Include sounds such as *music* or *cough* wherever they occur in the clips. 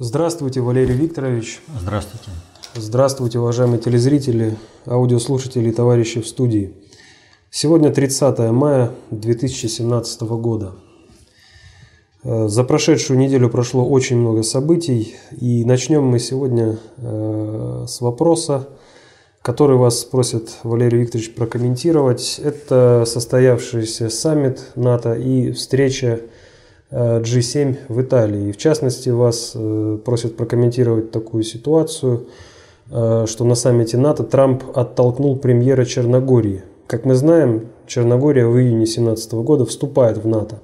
Здравствуйте, Валерий Викторович. Здравствуйте. Здравствуйте, уважаемые телезрители, аудиослушатели и товарищи в студии. Сегодня 30 мая 2017 года. Э, за прошедшую неделю прошло очень много событий, и начнем мы сегодня э, с вопроса, который вас просит Валерий Викторович прокомментировать. Это состоявшийся саммит НАТО и встреча G7 в Италии. И в частности, вас э, просят прокомментировать такую ситуацию, э, что на саммите НАТО Трамп оттолкнул премьера Черногории. Как мы знаем, Черногория в июне 2017 года вступает в НАТО.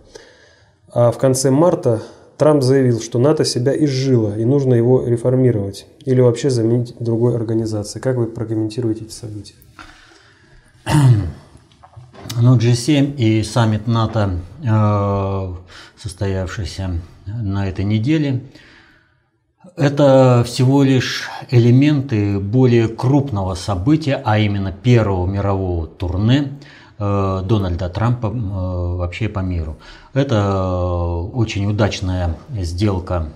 А в конце марта Трамп заявил, что НАТО себя изжило и нужно его реформировать или вообще заменить другой организацией. Как вы прокомментируете эти события? *clears throat* Ну, G7 и саммит НАТО, э, состоявшийся на этой неделе, это всего лишь элементы более крупного события, а именно первого мирового турне э, Дональда Трампа э, вообще по миру. Это очень удачная сделка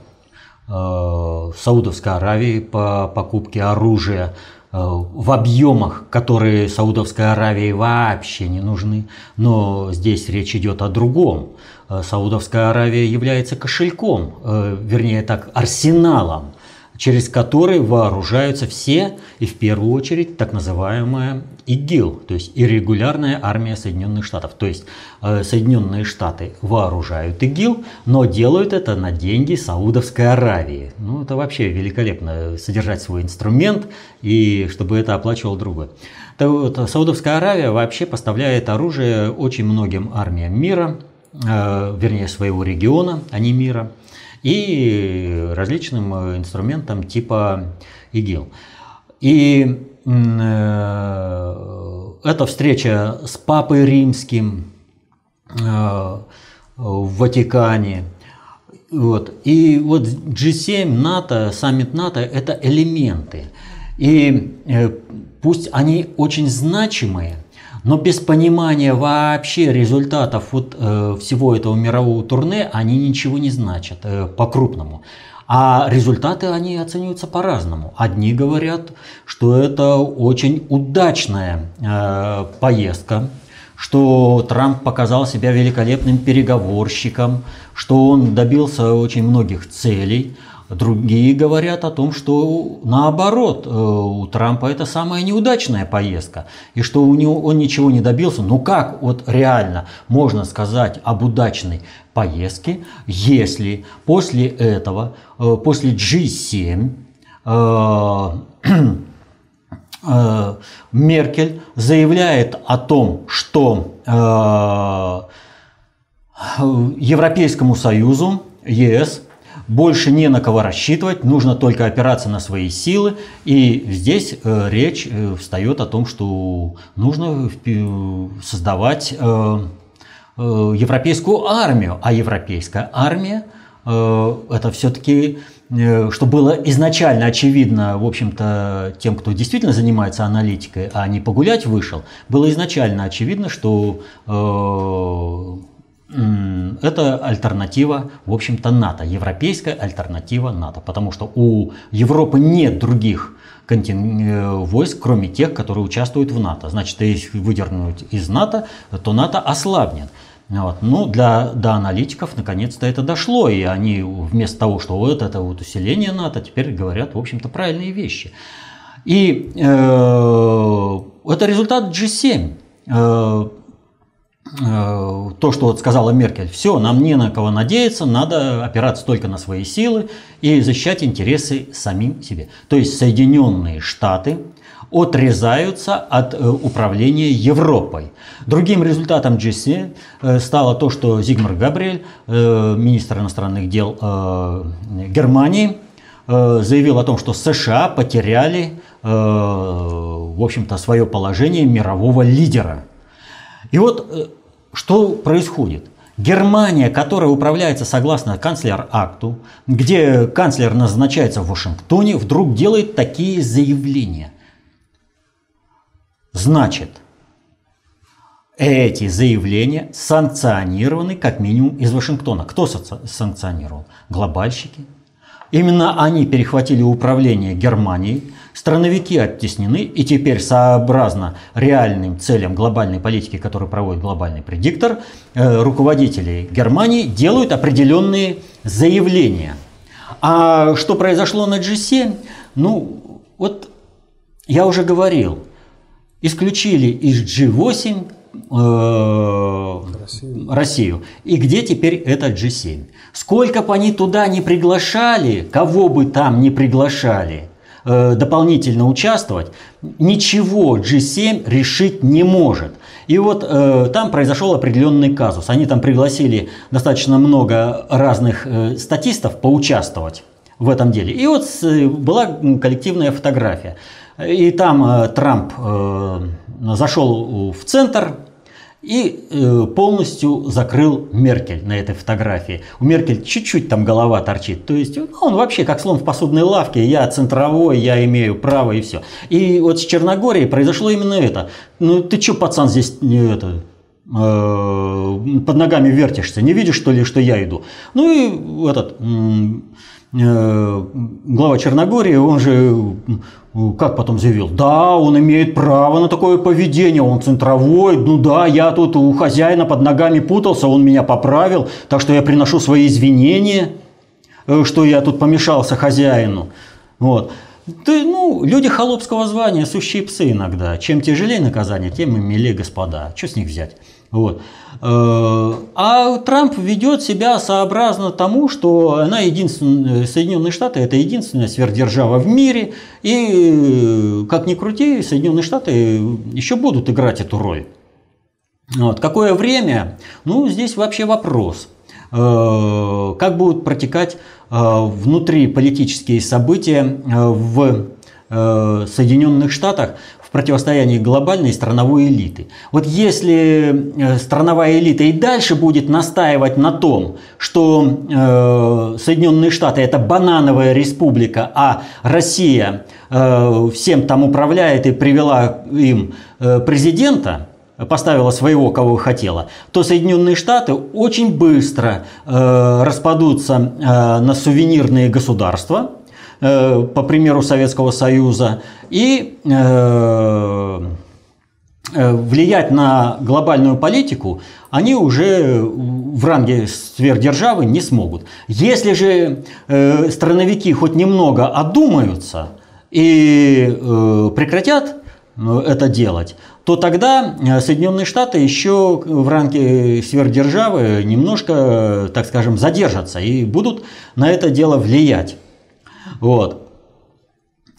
Саудовской Аравии по покупке оружия Э, в объемах, которые Саудовской Аравии вообще не нужны. Но здесь речь идет о другом. Э, Саудовская Аравия является кошельком, э, вернее так, арсеналом через который вооружаются все, и в первую очередь так называемая ИГИЛ, то есть иррегулярная армия Соединенных Штатов. То есть э, Соединенные Штаты вооружают ИГИЛ, но делают это на деньги Саудовской Аравии. Ну, это вообще великолепно, содержать свой инструмент, и чтобы это оплачивал другой. Так вот, Саудовская Аравия вообще поставляет оружие очень многим армиям мира, э, вернее своего региона, а не мира – и различным э, инструментам типа ИГИЛ. И э, эта встреча с Папой Римским э, в Ватикане, вот. И вот G7, НАТО, саммит НАТО – это элементы. И пусть они очень значимые, но без понимания вообще результатов вот, э, всего этого мирового турне они ничего не значат э, по-крупному. А результаты они оцениваются по-разному. Одни говорят, что это очень удачная э, поездка, что Трамп показал себя великолепным переговорщиком, что он добился очень многих целей. Другие говорят о том, что наоборот, э, у Трампа это самая неудачная поездка, и что у него он ничего не добился. Ну как вот реально можно сказать об удачной поездке, если после этого, э, после G7, *clears throat* э, Меркель заявляет о том, что Европейскому Союзу, ЕС, больше не на кого рассчитывать, нужно только опираться на свои силы. И здесь э, речь э, встает о том, что нужно создавать э, европейскую армию. А европейская армия это все-таки что было изначально очевидно, в общем-то, тем, кто действительно занимается аналитикой, а не погулять вышел, было изначально очевидно, что это альтернатива, в общем-то, НАТО, европейская альтернатива НАТО, потому что у Европы нет других. Э, войск, кроме тех, которые участвуют в НАТО. Значит, если выдернуть из НАТО, то НАТО ослабнет. Вот. Ну, для, до аналитиков наконец-то это дошло, и они вместо того, что вот это вот усиление НАТО, теперь говорят, в общем-то, правильные вещи. И э, это результат G7. Э, Э, то, что вот сказала Меркель, все, нам не на кого надеяться, надо опираться только на свои силы и защищать интересы самим себе. То есть Соединенные Штаты отрезаются от э, управления Европой. Другим результатом GC э, стало то, что Зигмар Габриэль, министр иностранных дел Германии, заявил о том, что США потеряли, в общем-то, свое положение мирового лидера – и вот э, что происходит? Германия, которая управляется согласно канцлер-акту, где канцлер назначается в Вашингтоне, вдруг делает такие заявления. Значит, эти заявления санкционированы как минимум из Вашингтона. Кто санкционировал? Глобальщики. Именно они перехватили управление Германией, страновики оттеснены, и теперь сообразно реальным целям глобальной политики, которую проводит глобальный предиктор, э, руководители Германии делают определенные заявления. А что произошло на G7? Ну, вот я уже говорил, исключили из G8 э, Россию. Россию. И где теперь этот G7? Сколько бы они туда не приглашали, кого бы там не приглашали э, дополнительно участвовать, ничего G7 решить не может. И вот э, там произошел определенный казус. Они там пригласили достаточно много разных э, статистов поучаствовать в этом деле. И вот э, была коллективная фотография. И там э, Трамп э, зашел в центр и э, полностью закрыл Меркель на этой фотографии. У Меркель чуть-чуть там голова торчит. То есть ну, он вообще как слон в посудной лавке. Я центровой, я имею право и все. И вот с Черногорией произошло именно это. Ну ты что, пацан, здесь не это, под ногами вертишься, не видишь, что ли, что я иду? Ну и этот Э, глава Черногории, он же как потом заявил, да, он имеет право на такое поведение, он центровой, ну да, я тут у хозяина под ногами путался, он меня поправил, так что я приношу свои извинения, э, что я тут помешался хозяину. Вот. Ты, ну, люди холопского звания, сущие псы иногда. Чем тяжелее наказание, тем и милее господа. Что с них взять? Вот. Э, а Трамп ведет себя сообразно тому, что она единственная, Соединенные Штаты это единственная сверхдержава в мире, и как ни крути, Соединенные Штаты еще будут играть эту роль. Вот. Какое время? Ну, здесь вообще вопрос. Э, как будут протекать э, внутриполитические события в Соединенных Штатах противостоянии глобальной и страновой элиты. Вот если э, страновая элита и дальше будет настаивать на том, что э, Соединенные Штаты это банановая республика, а Россия э, всем там управляет и привела им э, президента, поставила своего, кого хотела, то Соединенные Штаты очень быстро э, распадутся э, на сувенирные государства, по примеру Советского Союза, и э, э, влиять на глобальную политику они уже в ранге сверхдержавы не смогут. Если же страновики хоть немного одумаются и прекратят это делать, то тогда Соединенные Штаты еще в ранге сверхдержавы немножко, так скажем, задержатся и будут на это дело влиять. Вот.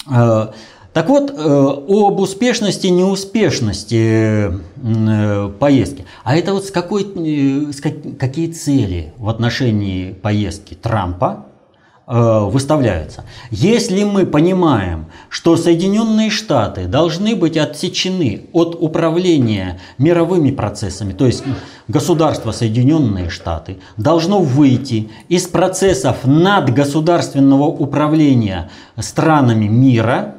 Э, так вот, э, об успешности неуспешности э, поездки. А это вот с какой, с какие цели в отношении поездки Трампа выставляются. Если мы понимаем, что Соединенные Штаты должны быть отсечены от управления мировыми процессами, то есть государство Соединенные Штаты должно выйти из процессов надгосударственного управления странами мира,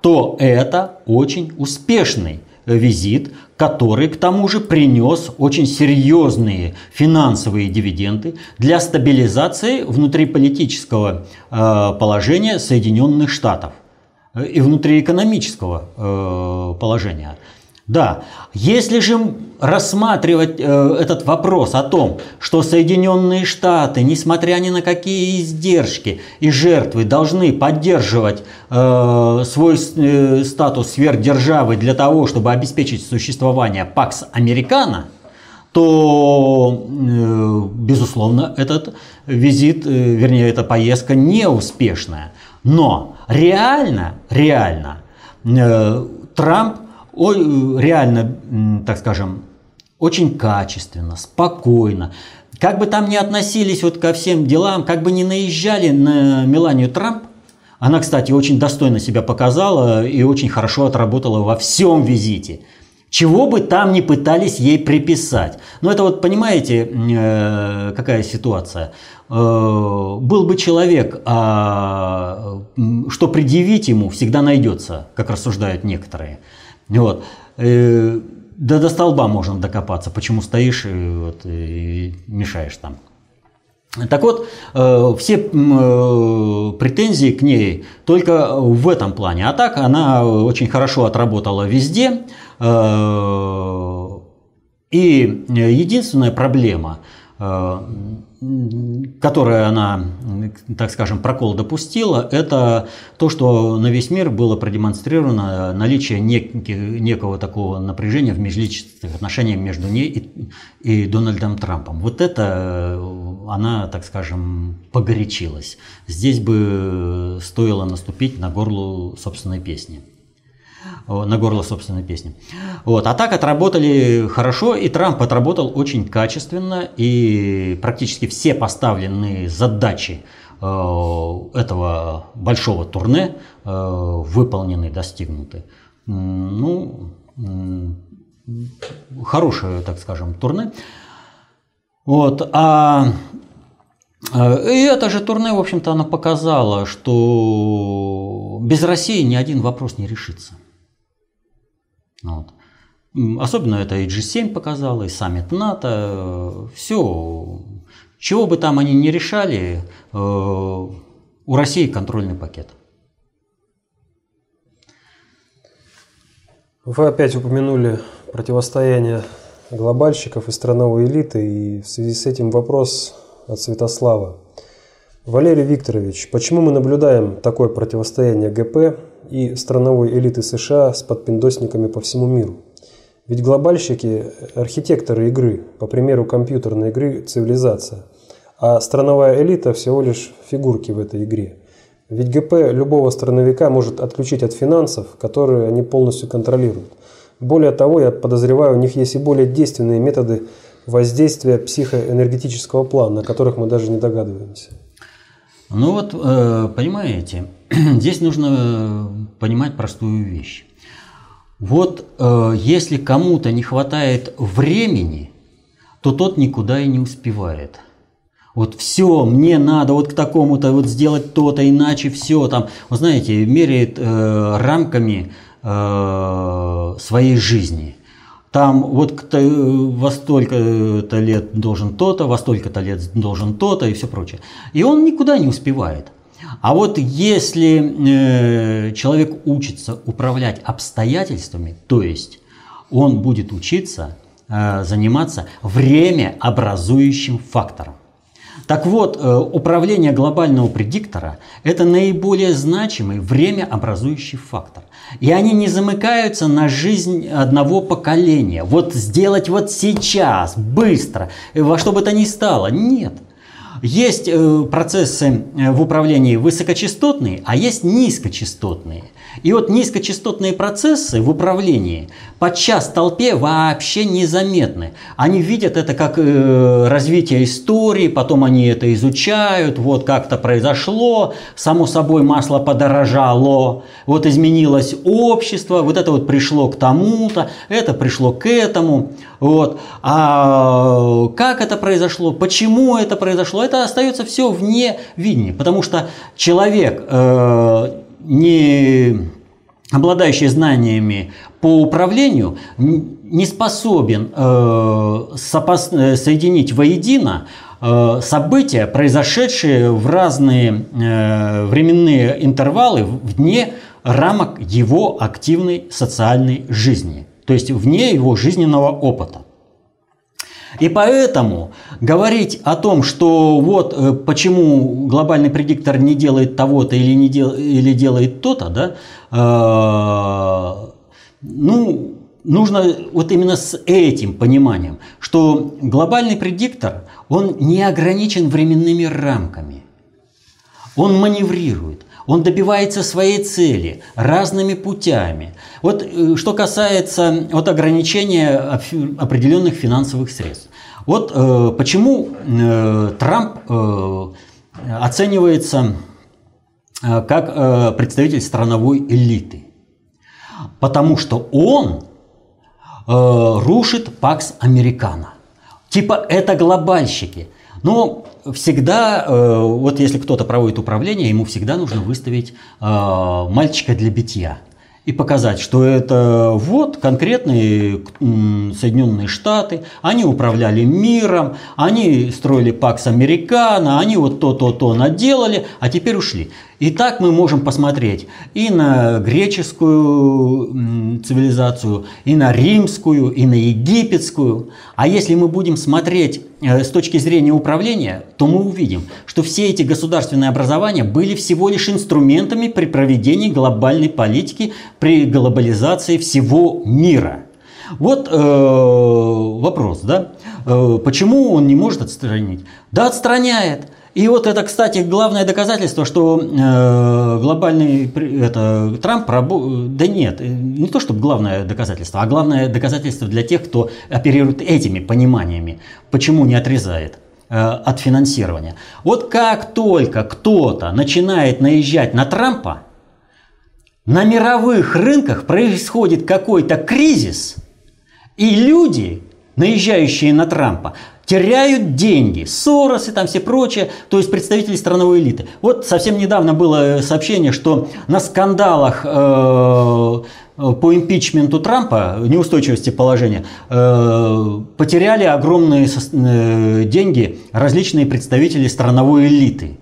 то это очень успешный визит, который к тому же принес очень серьезные финансовые дивиденды для стабилизации внутриполитического э, положения Соединенных Штатов э, и внутриэкономического э, положения. Да, если же рассматривать э, этот вопрос о том, что Соединенные Штаты, несмотря ни на какие издержки и жертвы, должны поддерживать э, свой э, статус сверхдержавы для того, чтобы обеспечить существование Пакс Американо, то, э, безусловно, этот визит, э, вернее, эта поездка неуспешная. Но реально, реально, э, Трамп реально, так скажем, очень качественно, спокойно. Как бы там ни относились вот ко всем делам, как бы ни наезжали на Меланию Трамп, она, кстати, очень достойно себя показала и очень хорошо отработала во всем визите. Чего бы там ни пытались ей приписать. Но это вот, понимаете, э, какая ситуация. Э, был бы человек, а что предъявить ему всегда найдется, как рассуждают некоторые. Вот. Э, да до столба можно докопаться, почему стоишь и, вот, и мешаешь там. Так вот, э, все э, претензии к ней только в этом плане. А так она очень хорошо отработала везде. Э, и единственная проблема которое она, так скажем, прокол допустила, это то, что на весь мир было продемонстрировано наличие нек- некого такого напряжения в межличностных отношениях между ней и, и Дональдом Трампом. Вот это э, она, так скажем, погорячилась. Здесь бы стоило наступить на горло собственной песни на горло собственной песни. Вот. А так отработали хорошо, и Трамп отработал очень качественно, и практически все поставленные задачи э, этого большого турне э, выполнены, достигнуты. Ну, хорошее, так скажем, турне. Вот. А э, и это же турне, в общем-то, оно показало, что без России ни один вопрос не решится. Вот. Особенно это и G7 показало, и саммит НАТО. Все, чего бы там они ни решали, э, у России контрольный пакет. Вы опять упомянули противостояние глобальщиков и страновой элиты, и в связи с этим вопрос от Святослава. Валерий Викторович, почему мы наблюдаем такое противостояние ГП и страновой элиты США с подпиндосниками по всему миру? Ведь глобальщики – архитекторы игры, по примеру компьютерной игры «Цивилизация», а страновая элита всего лишь фигурки в этой игре. Ведь ГП любого страновика может отключить от финансов, которые они полностью контролируют. Более того, я подозреваю, у них есть и более действенные методы воздействия психоэнергетического плана, о которых мы даже не догадываемся. Ну вот, э, понимаете, *clears throat* здесь нужно понимать простую вещь. Вот э, если кому-то не хватает времени, то тот никуда и не успевает. Вот все, мне надо вот к такому-то вот сделать то-то, иначе все там, вы знаете, меряет э, рамками э, своей жизни там вот во столько-то лет должен то-то, во столько-то лет должен то-то и все прочее. И он никуда не успевает. А вот если э, человек учится управлять обстоятельствами, то есть он будет учиться э, заниматься времяобразующим фактором. Так вот, э, управление глобального предиктора – это наиболее значимый времяобразующий фактор. И они не замыкаются на жизнь одного поколения. Вот сделать вот сейчас, быстро, во что бы то ни стало. Нет. Есть э, процессы э, в управлении высокочастотные, а есть низкочастотные. И вот низкочастотные процессы в управлении подчас толпе вообще незаметны. Они видят это как э, развитие истории, потом они это изучают, вот как-то произошло, само собой масло подорожало, вот изменилось общество, вот это вот пришло к тому-то, это пришло к этому. Вот. А как это произошло, почему это произошло, это остается все вне видения, потому что человек э, не обладающий знаниями по управлению, не способен э, э, соединить воедино э, события, произошедшие в разные временные интервалы вне рамок его активной социальной жизни, то есть вне его жизненного опыта. И поэтому говорить о том, что вот э, почему глобальный предиктор не делает того-то или, не дел, или делает то-то, да, э, ну, нужно вот именно с этим пониманием, что глобальный предиктор, он не ограничен временными рамками. Он маневрирует, он добивается своей цели разными путями. Вот э, что касается вот, ограничения определенных финансовых средств. Вот э, почему э, Трамп э, оценивается э, как э, представитель страновой элиты. Потому что он э, рушит Пакс Американо. Типа это глобальщики. Но всегда, э, вот если кто-то проводит управление, ему всегда нужно выставить э, мальчика для битья. И показать, что это вот конкретные Соединенные Штаты, они управляли миром, они строили Пакс Американо, они вот то-то-то наделали, а теперь ушли. И так мы можем посмотреть и на греческую цивилизацию, и на римскую, и на египетскую. А если мы будем смотреть э, с точки зрения управления, то мы увидим, что все эти государственные образования были всего лишь инструментами при проведении глобальной политики, при глобализации всего мира. Вот э, вопрос, да? Э, почему он не может отстранить? Да, отстраняет. И вот это, кстати, главное доказательство, что э, глобальный это, Трамп, да нет, не то чтобы главное доказательство, а главное доказательство для тех, кто оперирует этими пониманиями, почему не отрезает э, от финансирования. Вот как только кто-то начинает наезжать на Трампа, на мировых рынках происходит какой-то кризис, и люди, наезжающие на Трампа, теряют деньги. Соросы, там все прочее, то есть представители страновой элиты. Вот совсем недавно было сообщение, что на скандалах э, по импичменту Трампа, неустойчивости положения, э, потеряли огромные э, деньги различные представители страновой элиты.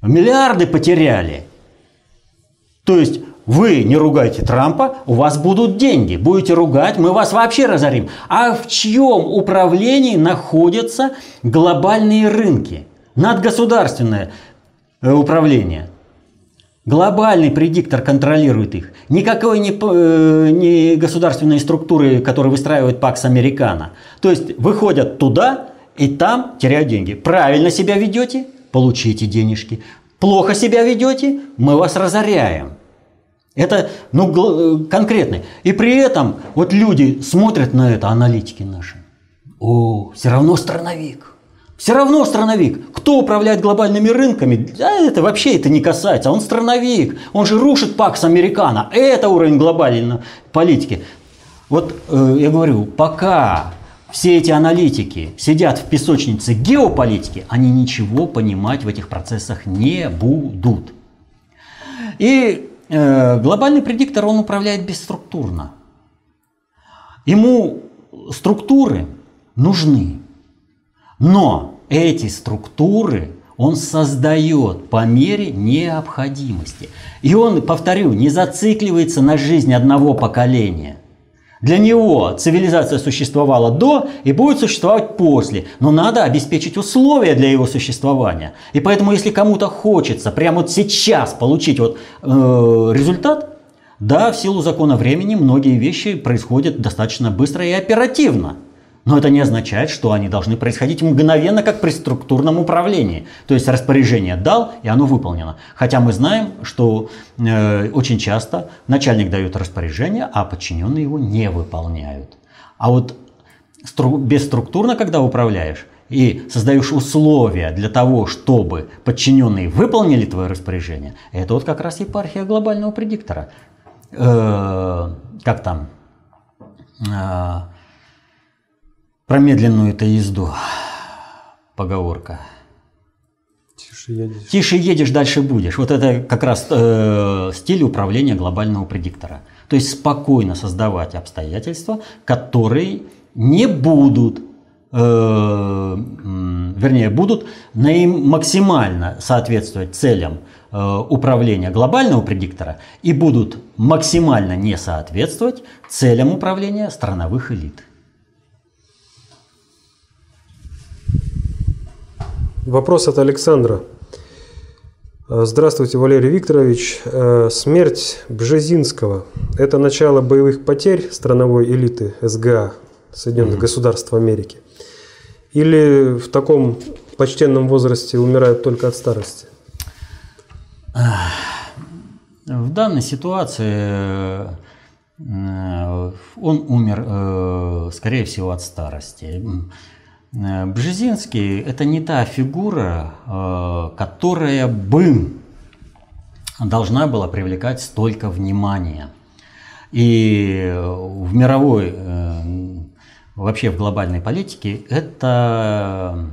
Миллиарды потеряли. То есть вы не ругайте Трампа, у вас будут деньги. Будете ругать, мы вас вообще разорим. А в чьем управлении находятся глобальные рынки? Надгосударственное э, управление. Глобальный предиктор контролирует их. Никакой не, э, не государственные структуры, которые выстраивают Пакс Американо. То есть выходят туда и там теряют деньги. Правильно себя ведете, получите денежки. Плохо себя ведете, мы вас разоряем. Это ну, конкретный. И при этом вот люди смотрят на это, аналитики наши. О, все равно страновик. Все равно страновик. Кто управляет глобальными рынками? Да это вообще это не касается. Он страновик. Он же рушит Пакс Американо. Это уровень глобальной политики. Вот э, я говорю, пока все эти аналитики сидят в песочнице геополитики, они ничего понимать в этих процессах не будут. И Э, глобальный предиктор, он управляет бесструктурно. Ему структуры нужны. Но эти структуры он создает по мере необходимости. И он, повторю, не зацикливается на жизнь одного поколения – для него цивилизация существовала до и будет существовать после, но надо обеспечить условия для его существования. И поэтому, если кому-то хочется прямо вот сейчас получить вот, э, результат, да, в силу закона времени многие вещи происходят достаточно быстро и оперативно. Но это не означает, что они должны происходить мгновенно, как при структурном управлении. То есть распоряжение дал, и оно выполнено. Хотя мы знаем, что э, очень часто начальник дает распоряжение, а подчиненные его не выполняют. А вот стру- бесструктурно, когда управляешь, и создаешь условия для того, чтобы подчиненные выполнили твое распоряжение, это вот как раз епархия глобального предиктора. Э, как там? Э, про медленную это езду. Поговорка. Тише едешь. Тише едешь, дальше будешь. Вот это как раз э, стиль управления глобального предиктора. То есть спокойно создавать обстоятельства, которые не будут, э, вернее, будут наим максимально соответствовать целям э, управления глобального предиктора и будут максимально не соответствовать целям управления страновых элит. Вопрос от Александра. Э, здравствуйте, Валерий Викторович. Э, смерть Бжезинского – это начало боевых потерь страновой элиты СГА, Соединенных mm-hmm. Государств Америки? Или в таком почтенном возрасте умирают только от старости? В данной ситуации э, он умер, скорее всего, от старости. Э, Бжезинский – это не та фигура, э, которая бы должна была привлекать столько внимания. И в мировой, э, вообще в глобальной политике это,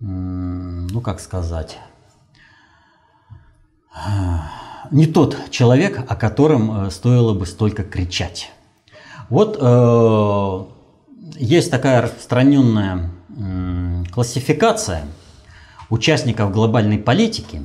ну как сказать, не тот человек, о котором стоило бы столько кричать. Вот есть такая распространенная классификация участников глобальной политики.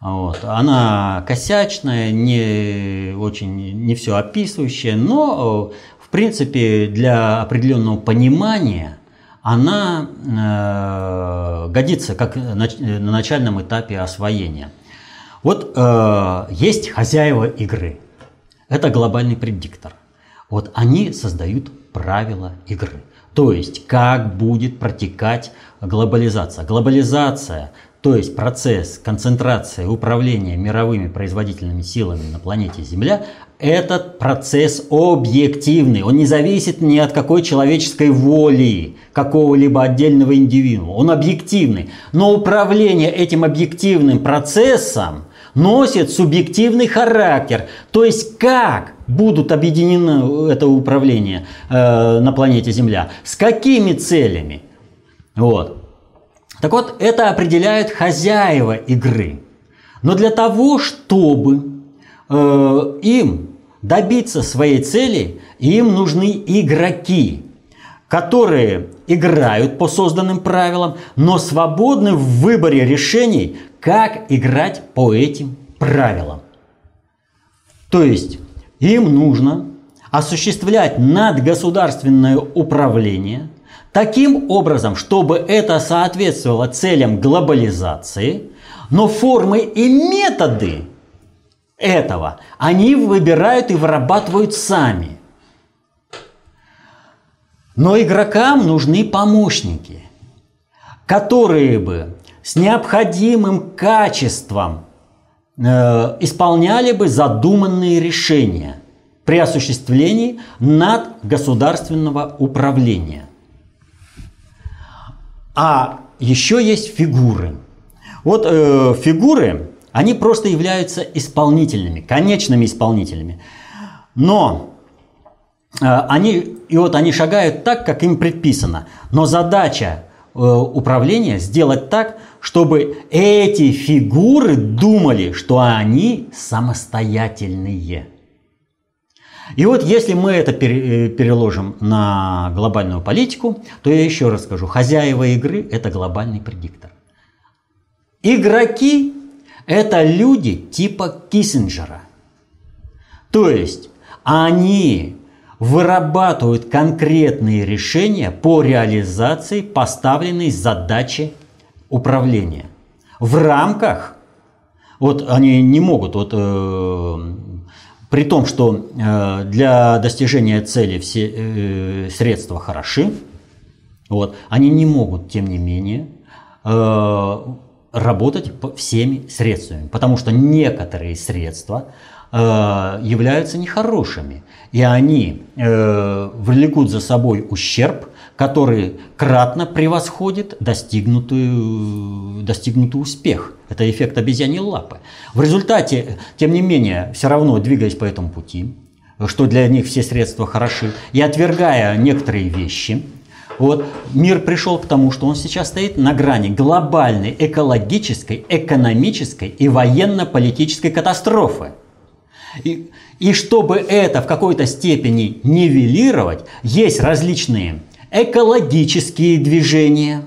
Вот. Она косячная, не очень не все описывающая, но э, в принципе для определенного понимания она э, годится как на, на начальном этапе освоения. Вот э, есть хозяева игры. Это глобальный предиктор. Вот они создают правила игры. То есть, как будет протекать глобализация. Глобализация, то есть процесс концентрации управления мировыми производительными силами на планете Земля, этот процесс объективный, он не зависит ни от какой человеческой воли какого-либо отдельного индивидуума, он объективный. Но управление этим объективным процессом носит субъективный характер. То есть как будут объединены это управление э, на планете Земля, с какими целями. Вот. Так вот, это определяют хозяева игры. Но для того, чтобы э, им добиться своей цели, им нужны игроки, которые играют по созданным правилам, но свободны в выборе решений, как играть по этим правилам. То есть им нужно осуществлять надгосударственное управление таким образом, чтобы это соответствовало целям глобализации, но формы и методы этого они выбирают и вырабатывают сами. Но игрокам нужны помощники, которые бы с необходимым качеством исполняли бы задуманные решения при осуществлении надгосударственного управления. А еще есть фигуры. Вот э, фигуры они просто являются исполнительными, конечными исполнителями. Но э, они, и вот они шагают так, как им предписано. Но задача э, управления сделать так, чтобы эти фигуры думали, что они самостоятельные. И вот если мы это э, переложим на глобальную политику, то я еще раз скажу, хозяева игры – это глобальный предиктор. Игроки это люди типа Киссинджера. То есть они вырабатывают конкретные решения по реализации поставленной задачи управления. В рамках, вот они не могут, вот, э, при том, что э, для достижения цели все э, средства хороши, вот, они не могут, тем не менее, э, работать всеми средствами, потому что некоторые средства э, являются нехорошими, и они э, влекут за собой ущерб, который кратно превосходит достигнутый, достигнутый успех. Это эффект обезьяньей лапы. В результате, тем не менее, все равно двигаясь по этому пути, что для них все средства хороши, и отвергая некоторые вещи, вот мир пришел к тому, что он сейчас стоит на грани глобальной экологической, экономической и военно-политической катастрофы. И, и чтобы это в какой-то степени нивелировать, есть различные экологические движения,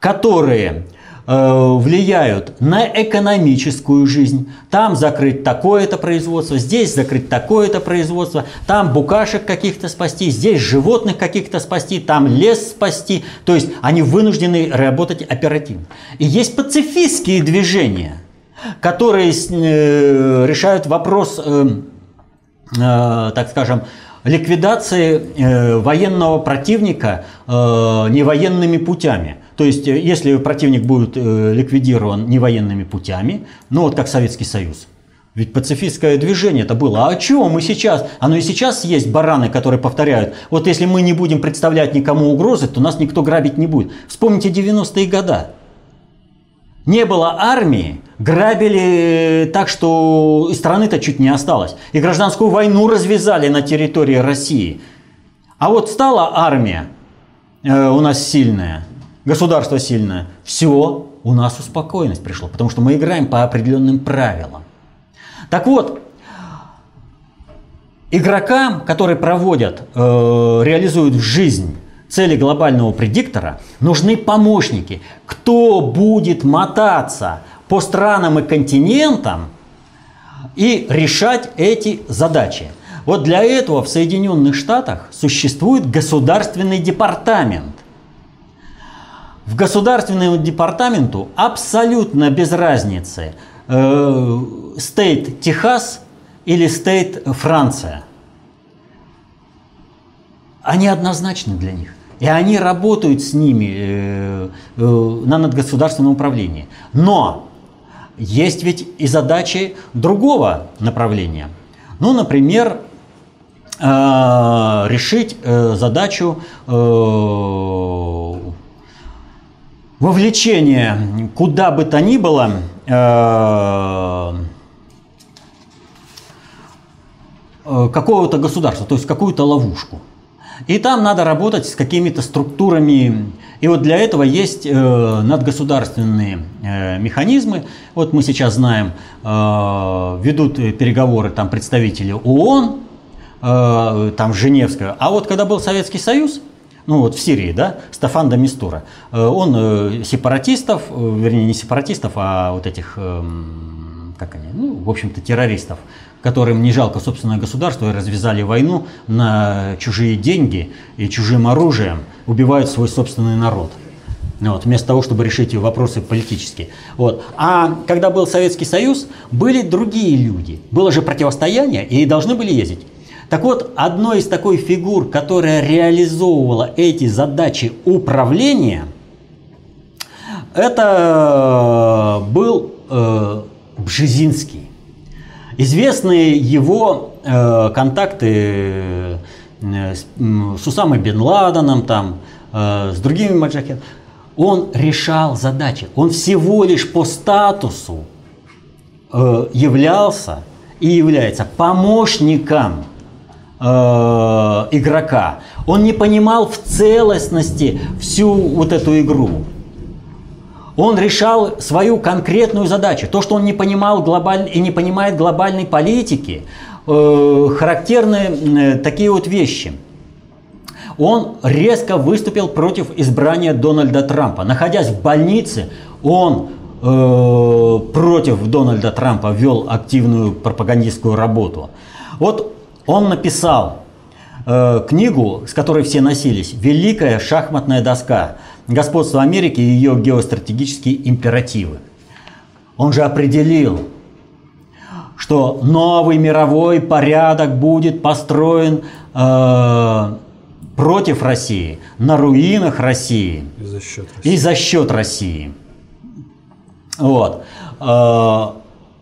которые Э, влияют на экономическую жизнь. Там закрыть такое-то производство, здесь закрыть такое-то производство, там букашек каких-то спасти, здесь животных каких-то спасти, там лес спасти. То есть они вынуждены работать оперативно. И есть пацифистские движения, которые э, решают вопрос, э, так скажем, ликвидации военного противника невоенными путями – то есть, э, если противник будет э, ликвидирован не военными путями, ну вот как Советский Союз, ведь пацифистское движение это было. А чего мы сейчас? Оно и сейчас есть бараны, которые повторяют. Вот если мы не будем представлять никому угрозы, то нас никто грабить не будет. Вспомните 90-е годы. Не было армии, грабили э, так, что страны-то чуть не осталось. И гражданскую войну развязали на территории России. А вот стала армия э, у нас сильная – государство сильное, все, у нас успокоенность пришла, потому что мы играем по определенным правилам. Так вот, игрокам, которые проводят, э, реализуют в жизнь цели глобального предиктора, нужны помощники. Кто будет мотаться по странам и континентам и решать эти задачи? Вот для этого в Соединенных Штатах существует государственный департамент. В государственном департаменту абсолютно без разницы, э, стейт Техас или стейт Франция. Они однозначны для них. И они работают с ними э, э, на надгосударственном управлении. Но есть ведь и задачи другого направления. Ну, например, э, решить задачу вовлечения куда бы то ни было какого-то государства, то есть какую-то ловушку. И там надо работать с какими-то структурами. И вот для этого есть э, надгосударственные э, механизмы. Вот мы сейчас знаем, э, ведут переговоры там представители ООН, э, там Женевская. А вот когда был Советский Союз, ну вот в Сирии, да, Стефан де Мистура, э, он э, сепаратистов, э, вернее не сепаратистов, а вот этих, э, как они, ну, в общем-то, террористов, которым не жалко собственное государство и развязали войну на чужие деньги и чужим оружием, убивают свой собственный народ. Вот, вместо того, чтобы решить вопросы политические. Вот. А когда был Советский Союз, были другие люди. Было же противостояние, и должны были ездить. Так вот, одной из такой фигур, которая реализовывала эти задачи управления, это был э, Бжезинский. Известные его э, контакты э, с, с Усамой Бен Ладеном, там, э, с другими маджахедами. Он решал задачи. Он всего лишь по статусу э, являлся и является помощником э, игрока. Он не понимал в целостности всю вот эту игру. Он решал свою конкретную задачу. То, что он не понимал глобаль... и не понимает глобальной политики, э, характерны э, такие вот вещи. Он резко выступил против избрания Дональда Трампа. Находясь в больнице, он э, против Дональда Трампа вел активную пропагандистскую работу. Вот он написал э, книгу, с которой все носились, «Великая шахматная доска», господство Америки и ее геостратегические императивы. Он же определил, что новый мировой порядок будет построен э, против России, на руинах России и за счет России. И за счет России. Вот. Э,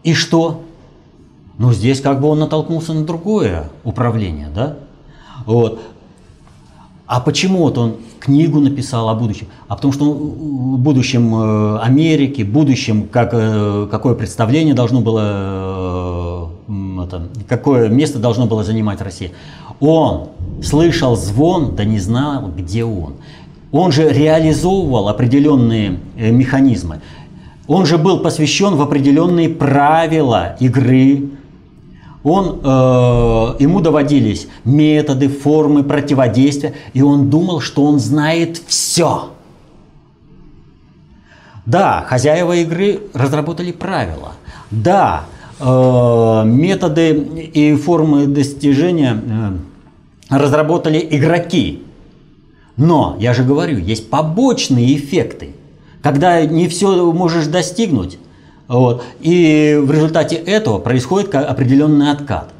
и что? Ну, здесь как бы он натолкнулся на другое управление, да? Вот. А почему вот он книгу написал о будущем? А потому что в будущем э, Америки, будущем, как, э, какое представление должно было, э, это, какое место должно было занимать Россия. Он слышал звон, да не знал, где он. Он же реализовывал определенные механизмы. Он же был посвящен в определенные правила игры, он, э, ему доводились методы, формы противодействия, и он думал, что он знает все. Да, хозяева игры разработали правила. Да, э, методы и формы достижения э, разработали игроки. Но, я же говорю, есть побочные эффекты. Когда не все можешь достигнуть, вот. И в результате этого происходит определенный откат.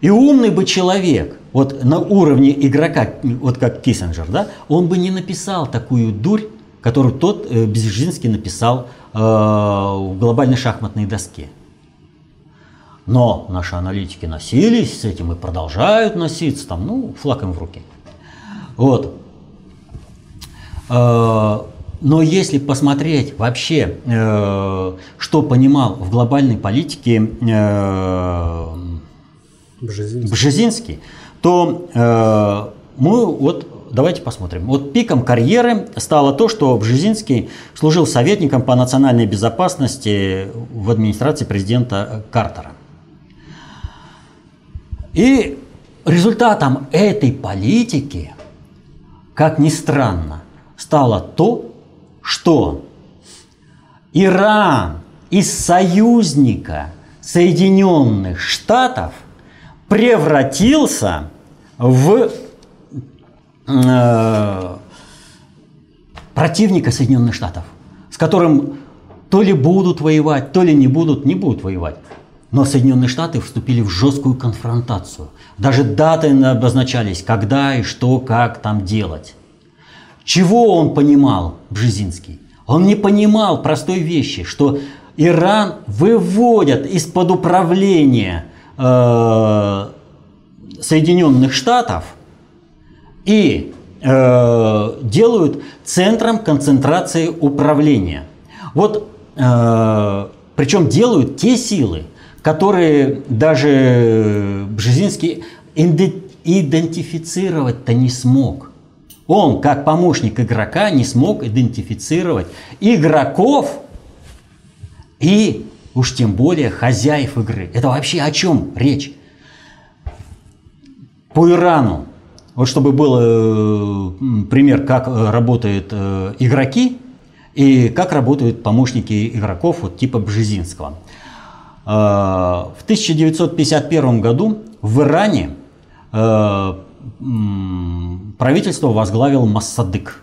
И умный бы человек, вот на уровне игрока, вот как Киссинджер, да, он бы не написал такую дурь, которую тот э, Бзежинский написал э, в глобальной шахматной доске. Но наши аналитики носились с этим и продолжают носиться, там, ну, флаг им в руки. Вот. Э, но если посмотреть вообще, э, что понимал в глобальной политике э, Бжезинский, Бжезинский то э, мы вот давайте посмотрим. Вот пиком карьеры стало то, что Бжезинский служил советником по национальной безопасности в администрации президента Картера. И результатом этой политики, как ни странно, стало то, что Иран из союзника Соединенных Штатов превратился в э, противника Соединенных Штатов, с которым то ли будут воевать, то ли не будут, не будут воевать. Но Соединенные Штаты вступили в жесткую конфронтацию. Даже даты обозначались, когда и что, как там делать. Чего он понимал, Бжезинский? Он не понимал простой вещи, что Иран выводят из-под управления э, Соединенных Штатов и э, делают центром концентрации управления. Вот э, причем делают те силы, которые даже Бжезинский идентифицировать-то не смог. Он, как помощник игрока, не смог идентифицировать игроков и уж тем более хозяев игры. Это вообще о чем речь? По Ирану, вот чтобы был э, пример, как э, работают э, игроки и как работают помощники игроков вот типа Бжезинского – в 1951 году в Иране э, правительство возглавил Массадык.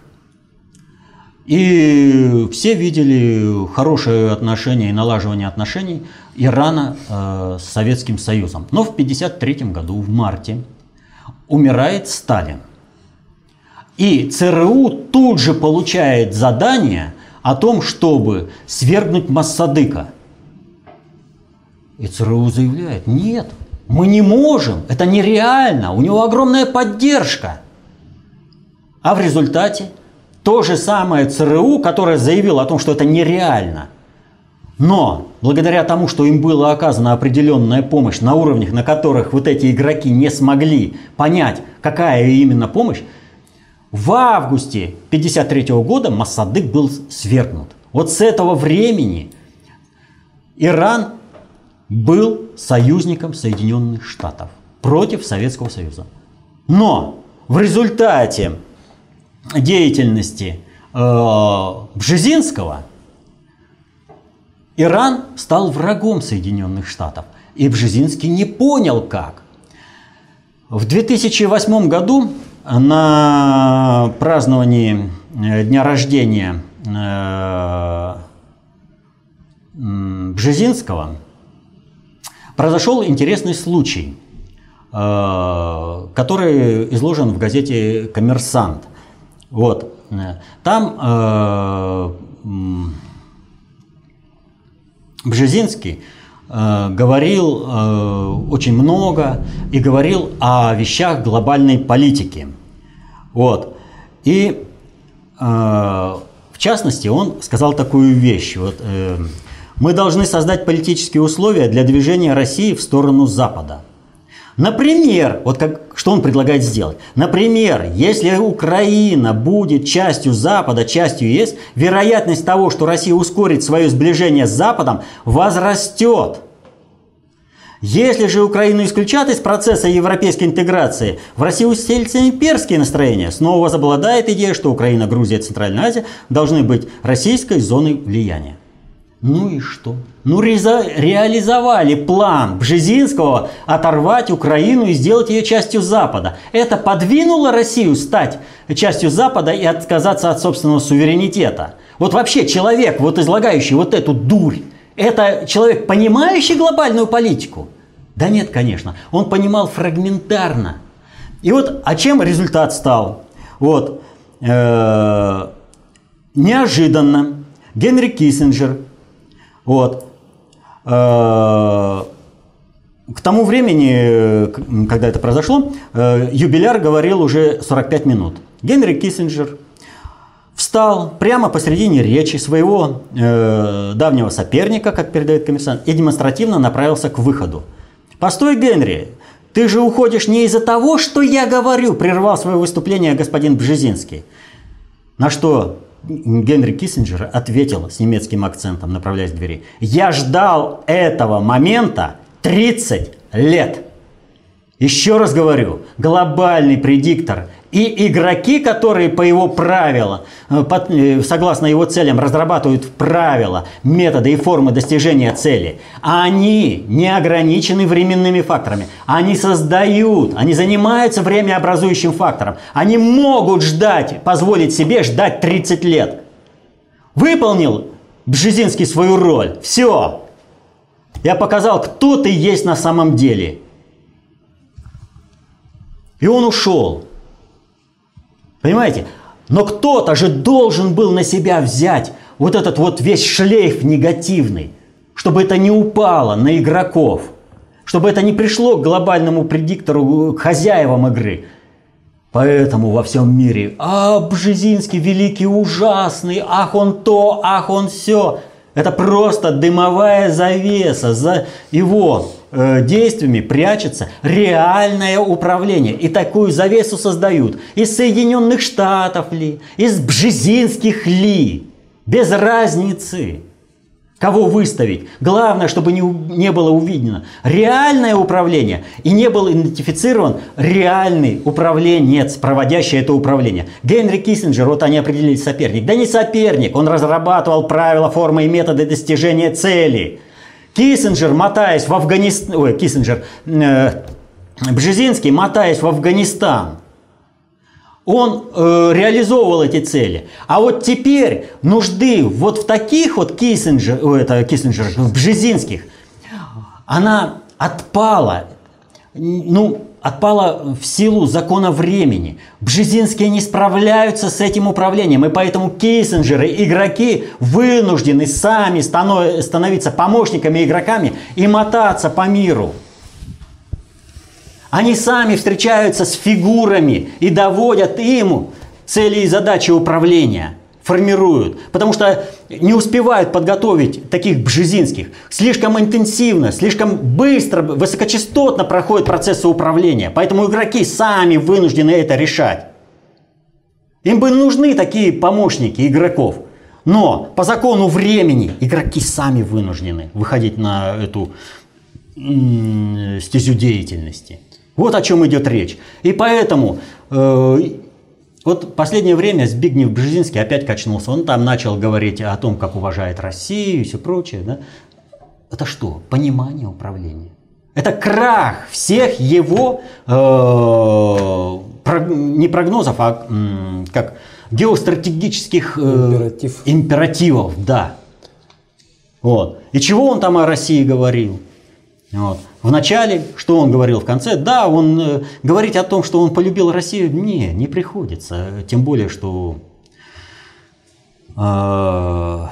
И все видели хорошее отношение и налаживание отношений Ирана э, с Советским Союзом. Но в 1953 году, в марте, умирает Сталин. И ЦРУ тут же получает задание о том, чтобы свергнуть Массадыка – и ЦРУ заявляет, нет, мы не можем, это нереально, у него огромная поддержка. А в результате то же самое ЦРУ, которое заявило о том, что это нереально. Но благодаря тому, что им была оказана определенная помощь на уровнях, на которых вот эти игроки не смогли понять, какая именно помощь, в августе 1953 года Массадык был свергнут. Вот с этого времени Иран был союзником Соединенных Штатов против Советского Союза. Но в результате деятельности э, Бжезинского Иран стал врагом Соединенных Штатов. И Бжезинский не понял как. В 2008 году на праздновании э, дня рождения э, Бжезинского Произошел интересный случай, который изложен в газете «Коммерсант». Вот. Там э, Бжезинский э, говорил очень много и говорил о вещах глобальной политики. Вот. И в частности он сказал такую вещь. Вот, мы должны создать политические условия для движения России в сторону Запада. Например, вот как, что он предлагает сделать? Например, если Украина будет частью Запада, частью ЕС, вероятность того, что Россия ускорит свое сближение с Западом, возрастет. Если же Украину исключат из процесса европейской интеграции, в России усилятся имперские настроения. Снова возобладает идея, что Украина, Грузия, Центральная Азия должны быть российской зоной влияния. Ну и что? Ну реализовали план Бжезинского оторвать Украину и сделать ее частью Запада. Это подвинуло Россию стать частью Запада и отказаться от собственного суверенитета. Вот вообще человек, вот излагающий вот эту дурь, это человек, понимающий глобальную политику? Да нет, конечно. Он понимал фрагментарно. И вот, а чем результат стал? Вот, э, неожиданно Генри Киссинджер вот. Э, к тому времени, когда это произошло, э, юбиляр говорил уже 45 минут. Генри Киссинджер встал прямо посередине речи своего э, давнего соперника, как передает комиссар, и демонстративно направился к выходу. «Постой, Генри, ты же уходишь не из-за того, что я говорю, прервал свое выступление господин Бжезинский. На что Генри Киссинджер ответил с немецким акцентом, направляясь к двери. Я ждал этого момента 30 лет. Еще раз говорю, глобальный предиктор и игроки, которые по его правилам, э, э, согласно его целям, разрабатывают правила, методы и формы достижения цели, они не ограничены временными факторами. Они создают, они занимаются времяобразующим фактором. Они могут ждать, позволить себе ждать 30 лет. Выполнил Бжезинский свою роль. Все. Я показал, кто ты есть на самом деле. И он ушел. Понимаете? Но кто-то же должен был на себя взять вот этот вот весь шлейф негативный, чтобы это не упало на игроков, чтобы это не пришло к глобальному предиктору, к хозяевам игры. Поэтому во всем мире, а Бжезинский великий, ужасный, ах он то, ах он все. Это просто дымовая завеса. За его э, действиями прячется реальное управление. И такую завесу создают из Соединенных Штатов ли, из Бжезинских ли. Без разницы. Кого выставить? Главное, чтобы не, не было увидено реальное управление и не был идентифицирован реальный управленец, проводящий это управление. Генри Киссинджер, вот они определили соперник. Да не соперник, он разрабатывал правила, формы и методы достижения цели. Киссинджер, мотаясь в Афганистан, ой, Киссинджер, э, Бжезинский, мотаясь в Афганистан, он э, реализовывал эти цели. А вот теперь нужды вот в таких вот Киссинджер, это Киссинджер, в Бжезинских, она отпала, ну, отпала в силу закона времени. Бжезинские не справляются с этим управлением, и поэтому Киссинджеры, игроки, вынуждены сами становиться помощниками игроками и мотаться по миру. Они сами встречаются с фигурами и доводят им цели и задачи управления, формируют. Потому что не успевают подготовить таких бжезинских. Слишком интенсивно, слишком быстро, высокочастотно проходят процессы управления. Поэтому игроки сами вынуждены это решать. Им бы нужны такие помощники игроков. Но по закону времени игроки сами вынуждены выходить на эту стезю деятельности. Вот о чем идет речь. И поэтому э, вот последнее время Збигнев Бжезинский опять качнулся. Он там начал говорить о том, как уважает Россию и все прочее. Да? Это что? Понимание управления. Это крах всех его э, прог, не прогнозов, а м, как геостратегических э, Императив. императивов. Да. Вот. И чего он там о России говорил? Вот. В начале, что он говорил в конце? Да, он э, говорить о том, что он полюбил Россию, не, не приходится. Тем более, что э,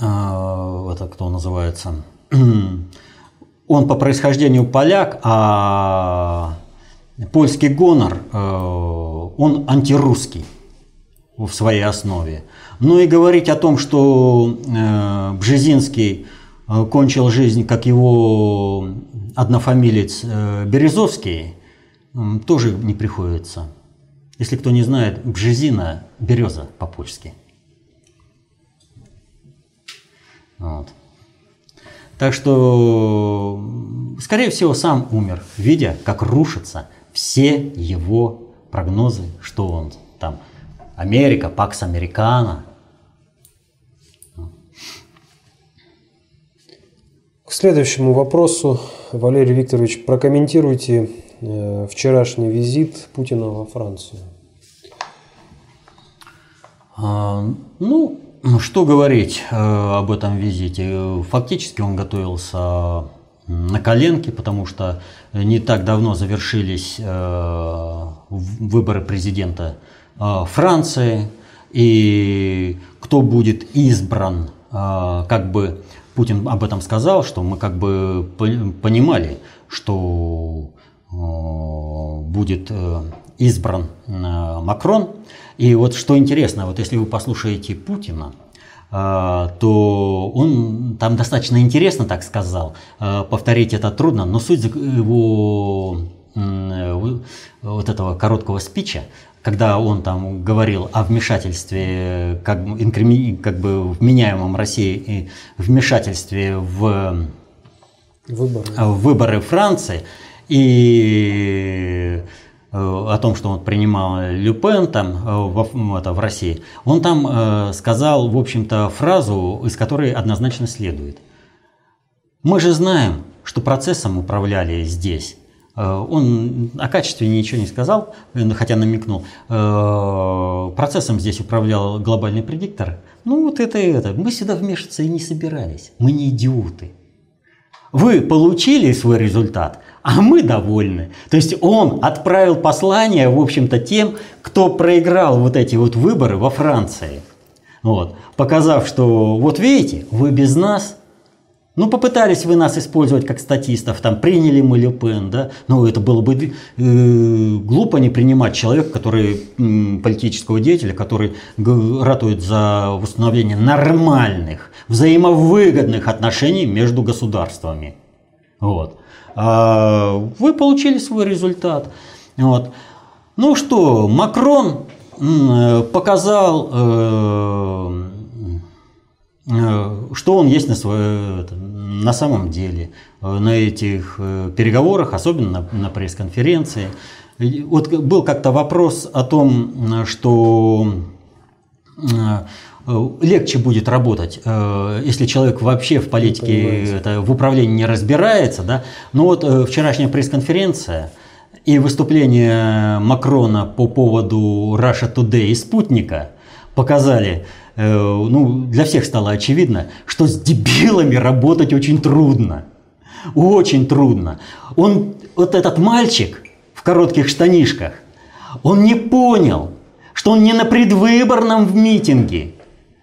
э, это кто называется? *clears throat* он по происхождению поляк, а польский гонор, э, он антирусский в своей основе. Ну и говорить о том, что э, Бжезинский кончил жизнь, как его однофамилец э, Березовский, тоже не приходится. Если кто не знает, Бжезина – береза по-польски. Вот. Так что, скорее всего, сам умер, видя, как рушатся все его прогнозы, что он там Америка, Пакс Американо – следующему вопросу, Валерий Викторович, прокомментируйте э, вчерашний визит Путина во Францию. А, ну, что говорить э, об этом визите? Фактически он готовился на коленке, потому что не так давно завершились э, выборы президента Франции, и кто будет избран как бы Путин об этом сказал, что мы как бы понимали, что э, будет э, избран э, Макрон. И вот что интересно, вот если вы послушаете Путина, то он там достаточно интересно так сказал. Повторить это трудно, но суть его вот этого короткого спича, когда он там говорил о вмешательстве, как, инкрими, как бы вменяемом России вмешательстве в выборы, в выборы Франции и э, о том, что он принимал Люпен там э, в, это, в России, он там э, сказал, в общем-то, фразу, из которой однозначно следует. Мы же знаем, что процессом управляли здесь Э, он о качестве ничего не сказал, хотя намекнул. Э, процессом здесь управлял глобальный предиктор. Ну вот это и это. Мы сюда вмешиваться и не собирались. Мы не идиоты. Вы получили свой результат, а мы довольны. То есть он отправил послание, в общем-то, тем, кто проиграл вот эти вот выборы во Франции. Вот, показав, что вот видите, вы без нас ну, попытались вы нас использовать как статистов, там, приняли мы Люпен, да, ну, это было бы э, глупо не принимать человека, который, э, политического деятеля, который ратует за восстановление нормальных, взаимовыгодных отношений между государствами. Вот. А вы получили свой результат. Вот. Ну что, Макрон э, показал Э, что он есть на, свое, на самом деле э, на этих э, переговорах, особенно на, на пресс-конференции. Вот был как-то вопрос о том, что легче будет работать, если человек вообще в политике, это, в управлении не разбирается. Да? Но вот вчерашняя пресс-конференция и выступление Макрона по поводу Russia Today и спутника показали, Э, ну, для всех стало очевидно, что с дебилами работать очень трудно. Очень трудно. Он, вот этот мальчик в коротких штанишках, он не понял, что он не на предвыборном в митинге,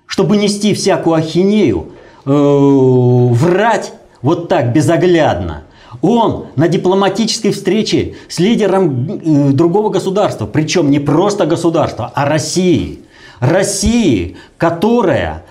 чтобы нести всякую ахинею, э, врать вот так безоглядно. Он на дипломатической встрече с лидером э, другого государства, причем не просто государства, а России – России, которая,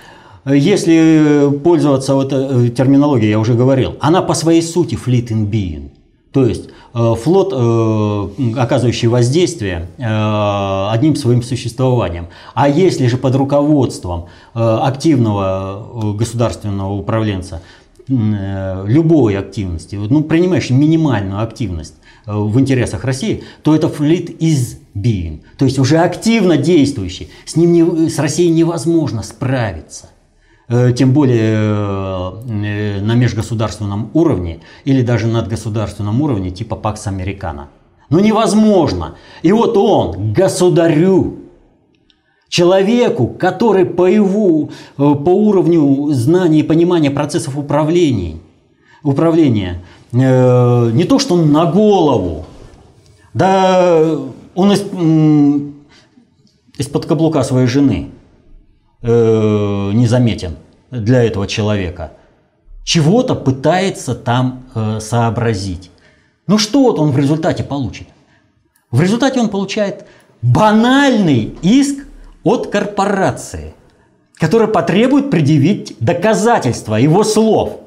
если пользоваться вот э, терминологией, я уже говорил, она по своей сути fleet in being. То есть э, флот, э, оказывающий воздействие одним своим существованием. А если же под руководством активного государственного управленца любой активности, ну, принимаешь минимальную активность в интересах России, то это fleet is being, то есть уже активно действующий. С ним не, с Россией невозможно справиться. Э, тем более э, на межгосударственном уровне или даже надгосударственном уровне типа Пакс Американо. Ну невозможно. И вот он, государю, человеку, который по его, э, по уровню знания и понимания процессов управления, управления не то, что на голову, да он из, из-под каблука своей жены э, незаметен для этого человека. Чего-то пытается там э, сообразить. Ну что вот он в результате получит? В результате он получает банальный иск от корпорации, которая потребует предъявить доказательства его слов.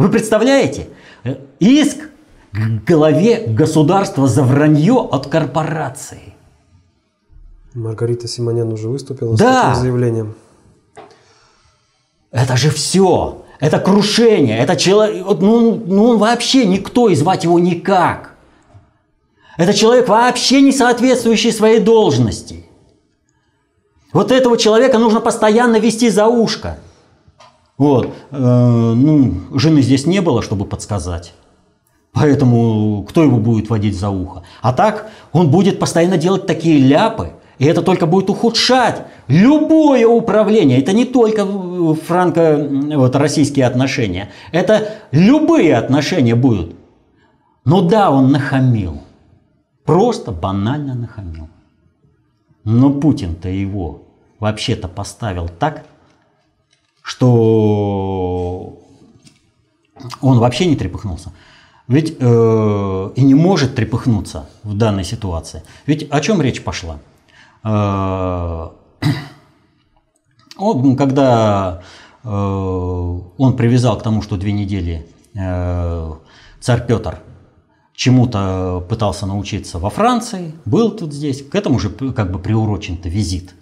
Вы представляете? Иск к голове государства за вранье от корпорации. Маргарита Симонян уже выступила да. с таким заявлением. Это же все. Это крушение. Это человек. Ну, ну он вообще никто, и звать его никак. Это человек вообще не соответствующий своей должности. Вот этого человека нужно постоянно вести за ушко. Вот. Э, ну, жены здесь не было, чтобы подсказать. Поэтому кто его будет водить за ухо? А так он будет постоянно делать такие ляпы, и это только будет ухудшать любое управление. Это не только франко-российские вот, отношения. Это любые отношения будут. Ну да, он нахамил. Просто банально нахамил. Но Путин-то его вообще-то поставил так, что он вообще не трепыхнулся. Ведь э, и не может трепыхнуться в данной ситуации. Ведь о чем речь пошла? Э, *clears throat* Он, когда э, он привязал к тому, что две недели э, царь Петр чему-то пытался научиться во Франции, был тут здесь, к этому же как бы приурочен-то визит.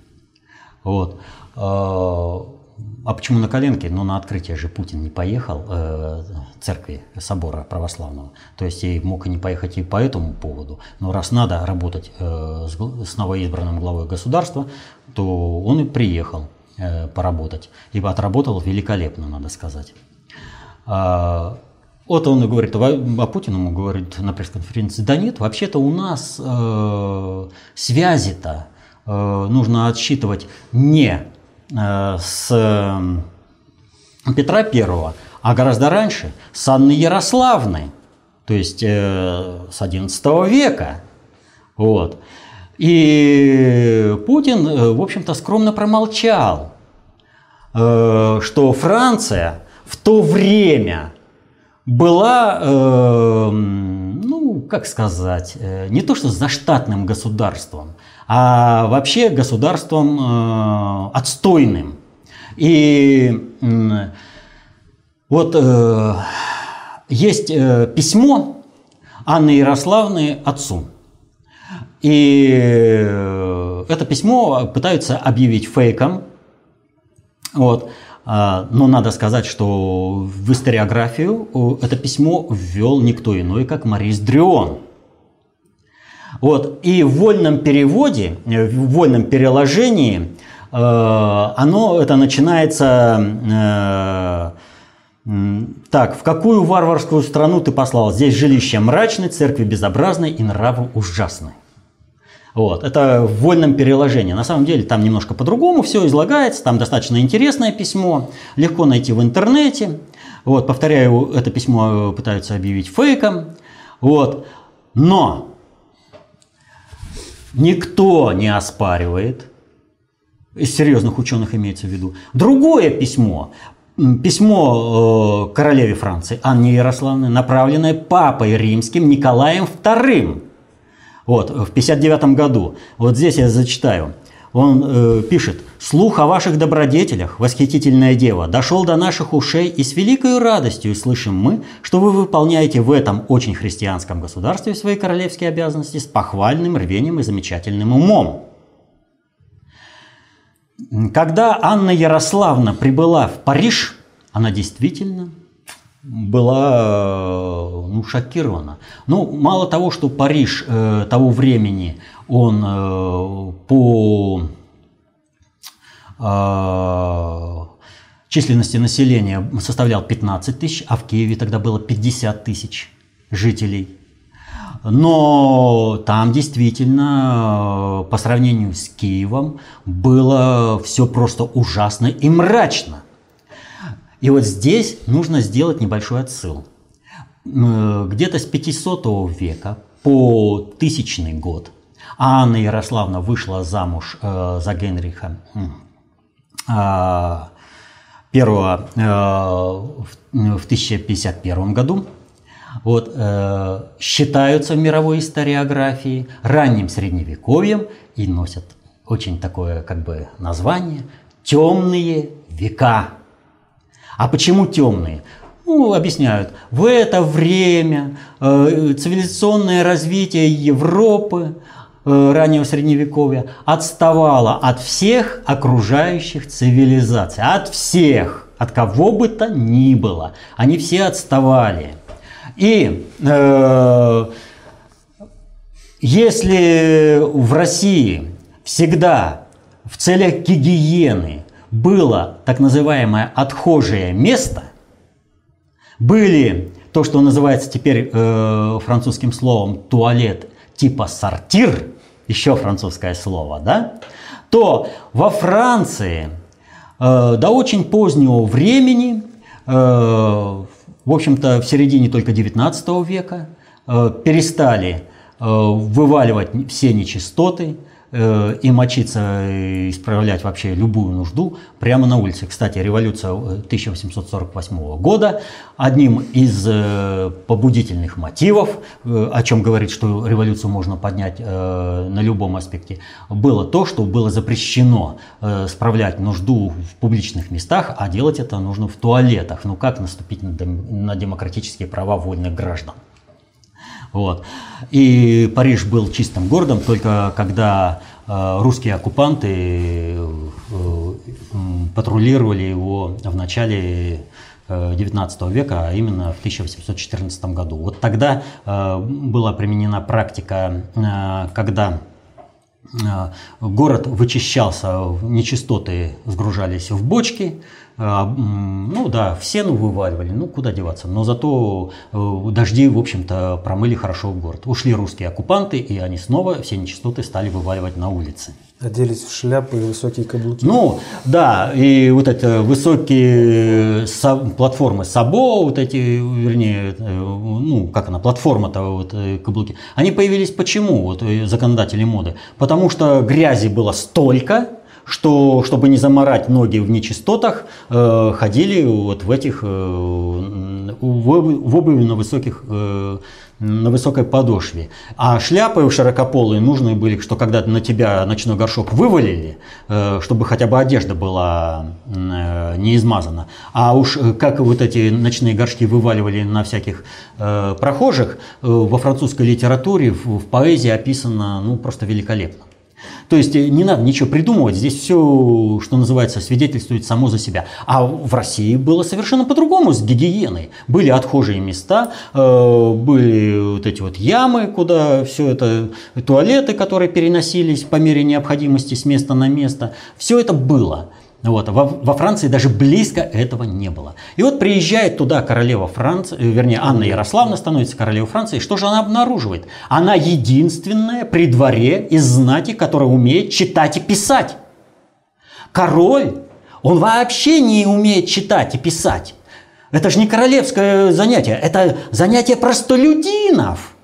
Вот. А почему на коленке? Ну, на открытие же Путин не поехал, э, церкви собора православного. То есть и мог и не поехать и по этому поводу. Но раз надо работать э, с, с новоизбранным главой государства, то он и приехал э, поработать. И отработал великолепно, надо сказать. А, вот он и говорит, а Путин ему говорит на пресс-конференции, да нет, вообще-то у нас э, связи-то э, нужно отсчитывать не с Петра I, а гораздо раньше с Анны Ярославны, то есть э, с XI века. Вот. И Путин, э, в общем-то, скромно промолчал, что Франция в то время была, ну, как сказать, не то что заштатным государством, а вообще государством э, отстойным. И вот э, есть э, письмо Анны Ярославны отцу. И это письмо пытаются объявить фейком. Вот. Но надо сказать, что в историографию это письмо ввел никто иной, как Марис Дрион. Вот. И в вольном переводе, э, в вольном переложении э, оно это начинается э, так, в какую варварскую страну ты послал? Здесь жилище мрачное, церкви безобразной и нравы ужасны. Вот, это в вольном переложении. На самом деле там немножко по-другому все излагается, там достаточно интересное письмо, легко найти в интернете. Вот, повторяю, это письмо пытаются объявить фейком. Вот. Но никто не оспаривает, из серьезных ученых имеется в виду. Другое письмо, письмо э, королеве Франции Анне Ярославне, направленное папой римским Николаем II вот, в 59 году. Вот здесь я зачитаю. Он э, пишет, «Слух о ваших добродетелях, восхитительная дева, дошел до наших ушей, и с великой радостью слышим мы, что вы выполняете в этом очень христианском государстве свои королевские обязанности с похвальным рвением и замечательным умом». Когда Анна Ярославна прибыла в Париж, она действительно была ну, шокирована. Ну, мало того, что Париж э, того времени, он э, по э, численности населения составлял 15 тысяч, а в Киеве тогда было 50 тысяч жителей. Но там действительно, по сравнению с Киевом, было все просто ужасно и мрачно. И вот здесь нужно сделать небольшой отсыл. Где-то с 500 века по тысячный год Анна Ярославна вышла замуж э, за Генриха первого э, в 1051 году. Вот, э, считаются в мировой историографии ранним средневековьем и носят очень такое как бы название «темные века». А почему темные? Ну, объясняют, в это время э, цивилизационное развитие Европы раннего средневековья отставало от всех окружающих цивилизаций, от всех, от кого бы то ни было. Они все отставали. И э, если в России всегда в целях гигиены было так называемое отхожее место, были то, что называется теперь э, французским словом туалет типа сортир, еще французское слово, да, то во Франции э, до очень позднего времени, э, в общем-то в середине только 19 века, э, перестали э, вываливать все нечистоты, и мочиться, и исправлять вообще любую нужду прямо на улице. Кстати, революция 1848 э, года, одним из э, побудительных мотивов, о чем говорит, что революцию можно поднять на любом аспекте, было то, что было запрещено справлять нужду в публичных местах, а делать это нужно в туалетах. Ну как наступить на демократические права вольных граждан? Вот. И Париж был чистым городом, только когда э, русские оккупанты э, патрулировали его в начале XIX э, века, а именно в 1814 году. Вот тогда была применена практика, когда город вычищался, нечистоты сгружались в бочки, ну да, в сену вываливали, ну куда деваться. Но зато э, дожди, в общем-то, промыли хорошо город. Ушли русские оккупанты, и они снова все нечистоты стали вываливать на улицы. Оделись в шляпы и высокие каблуки. Ну, да, и вот эти высокие со, платформы Сабо, вот эти, вернее, э, ну, как она, платформа-то, вот э, каблуки, они появились почему, вот законодатели моды? Потому что грязи было столько, что, чтобы не заморать ноги в нечистотах, э, ходили вот в этих, э, в, обуви на высоких э, на высокой подошве. А шляпы широкополые нужны были, что когда на тебя ночной горшок вывалили, чтобы хотя бы одежда была не измазана. А уж как вот эти ночные горшки вываливали на всяких прохожих, во французской литературе, в поэзии описано ну, просто великолепно. То есть э, не надо ничего придумывать, здесь все, что называется, свидетельствует само за себя. А в России было совершенно по-другому с гигиеной. Были отхожие места, э, были вот эти вот ямы, куда все это, туалеты, которые переносились по мере необходимости с места на место. Все это было. Вот. Во, во Франции даже близко этого не было. И вот приезжает туда королева Франции, э, вернее, Анна Ярославна становится королевой Франции. Что же она обнаруживает? Она единственная при дворе из знати, которая умеет читать и писать. Король, он вообще не умеет читать и писать. Это же не королевское занятие, это занятие простолюдинов.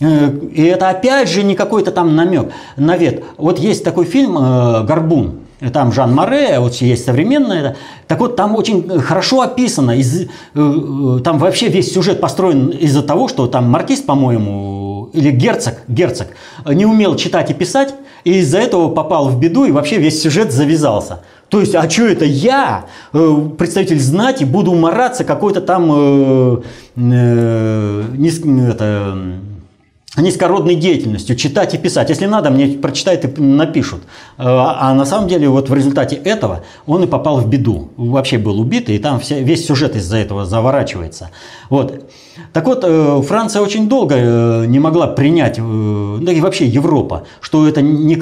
Э, и это опять же не какой-то там намек, навет. Вот есть такой фильм э, «Горбун», там Жан Море, вот есть современное. Так вот, там очень хорошо описано, из, э, э, там вообще весь сюжет построен из-за того, что там маркиз, по-моему, или герцог, герцог не умел читать и писать, и из-за этого попал в беду, и вообще весь сюжет завязался. То есть, а что это я, э, представитель знати, буду мараться какой-то там э, э, не, это, низкородной деятельностью, читать и писать. Если надо, мне прочитают и напишут. А, а на самом деле вот в результате этого он и попал в беду. Вообще был убит, и там вся, весь сюжет из-за этого заворачивается. Вот. Так вот, э, Франция очень долго э, не могла принять, э, да и вообще Европа, что это, не,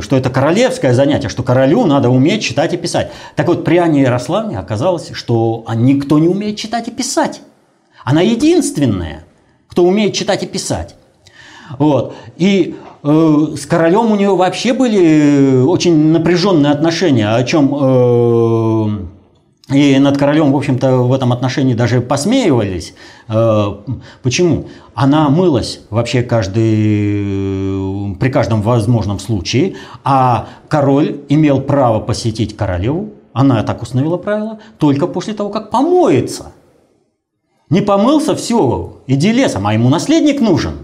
что это королевское занятие, что королю надо уметь читать и писать. Так вот, при Анне Ярославне оказалось, что никто не умеет читать и писать. Она единственная, кто умеет читать и писать. Вот. И э, с королем у нее вообще были очень напряженные отношения, о чем э, и над королем, в общем-то, в этом отношении даже посмеивались. Э, почему? Она мылась вообще каждый, при каждом возможном случае, а король имел право посетить королеву, она так установила правило, только после того, как помоется. Не помылся, все, иди лесом, а ему наследник нужен.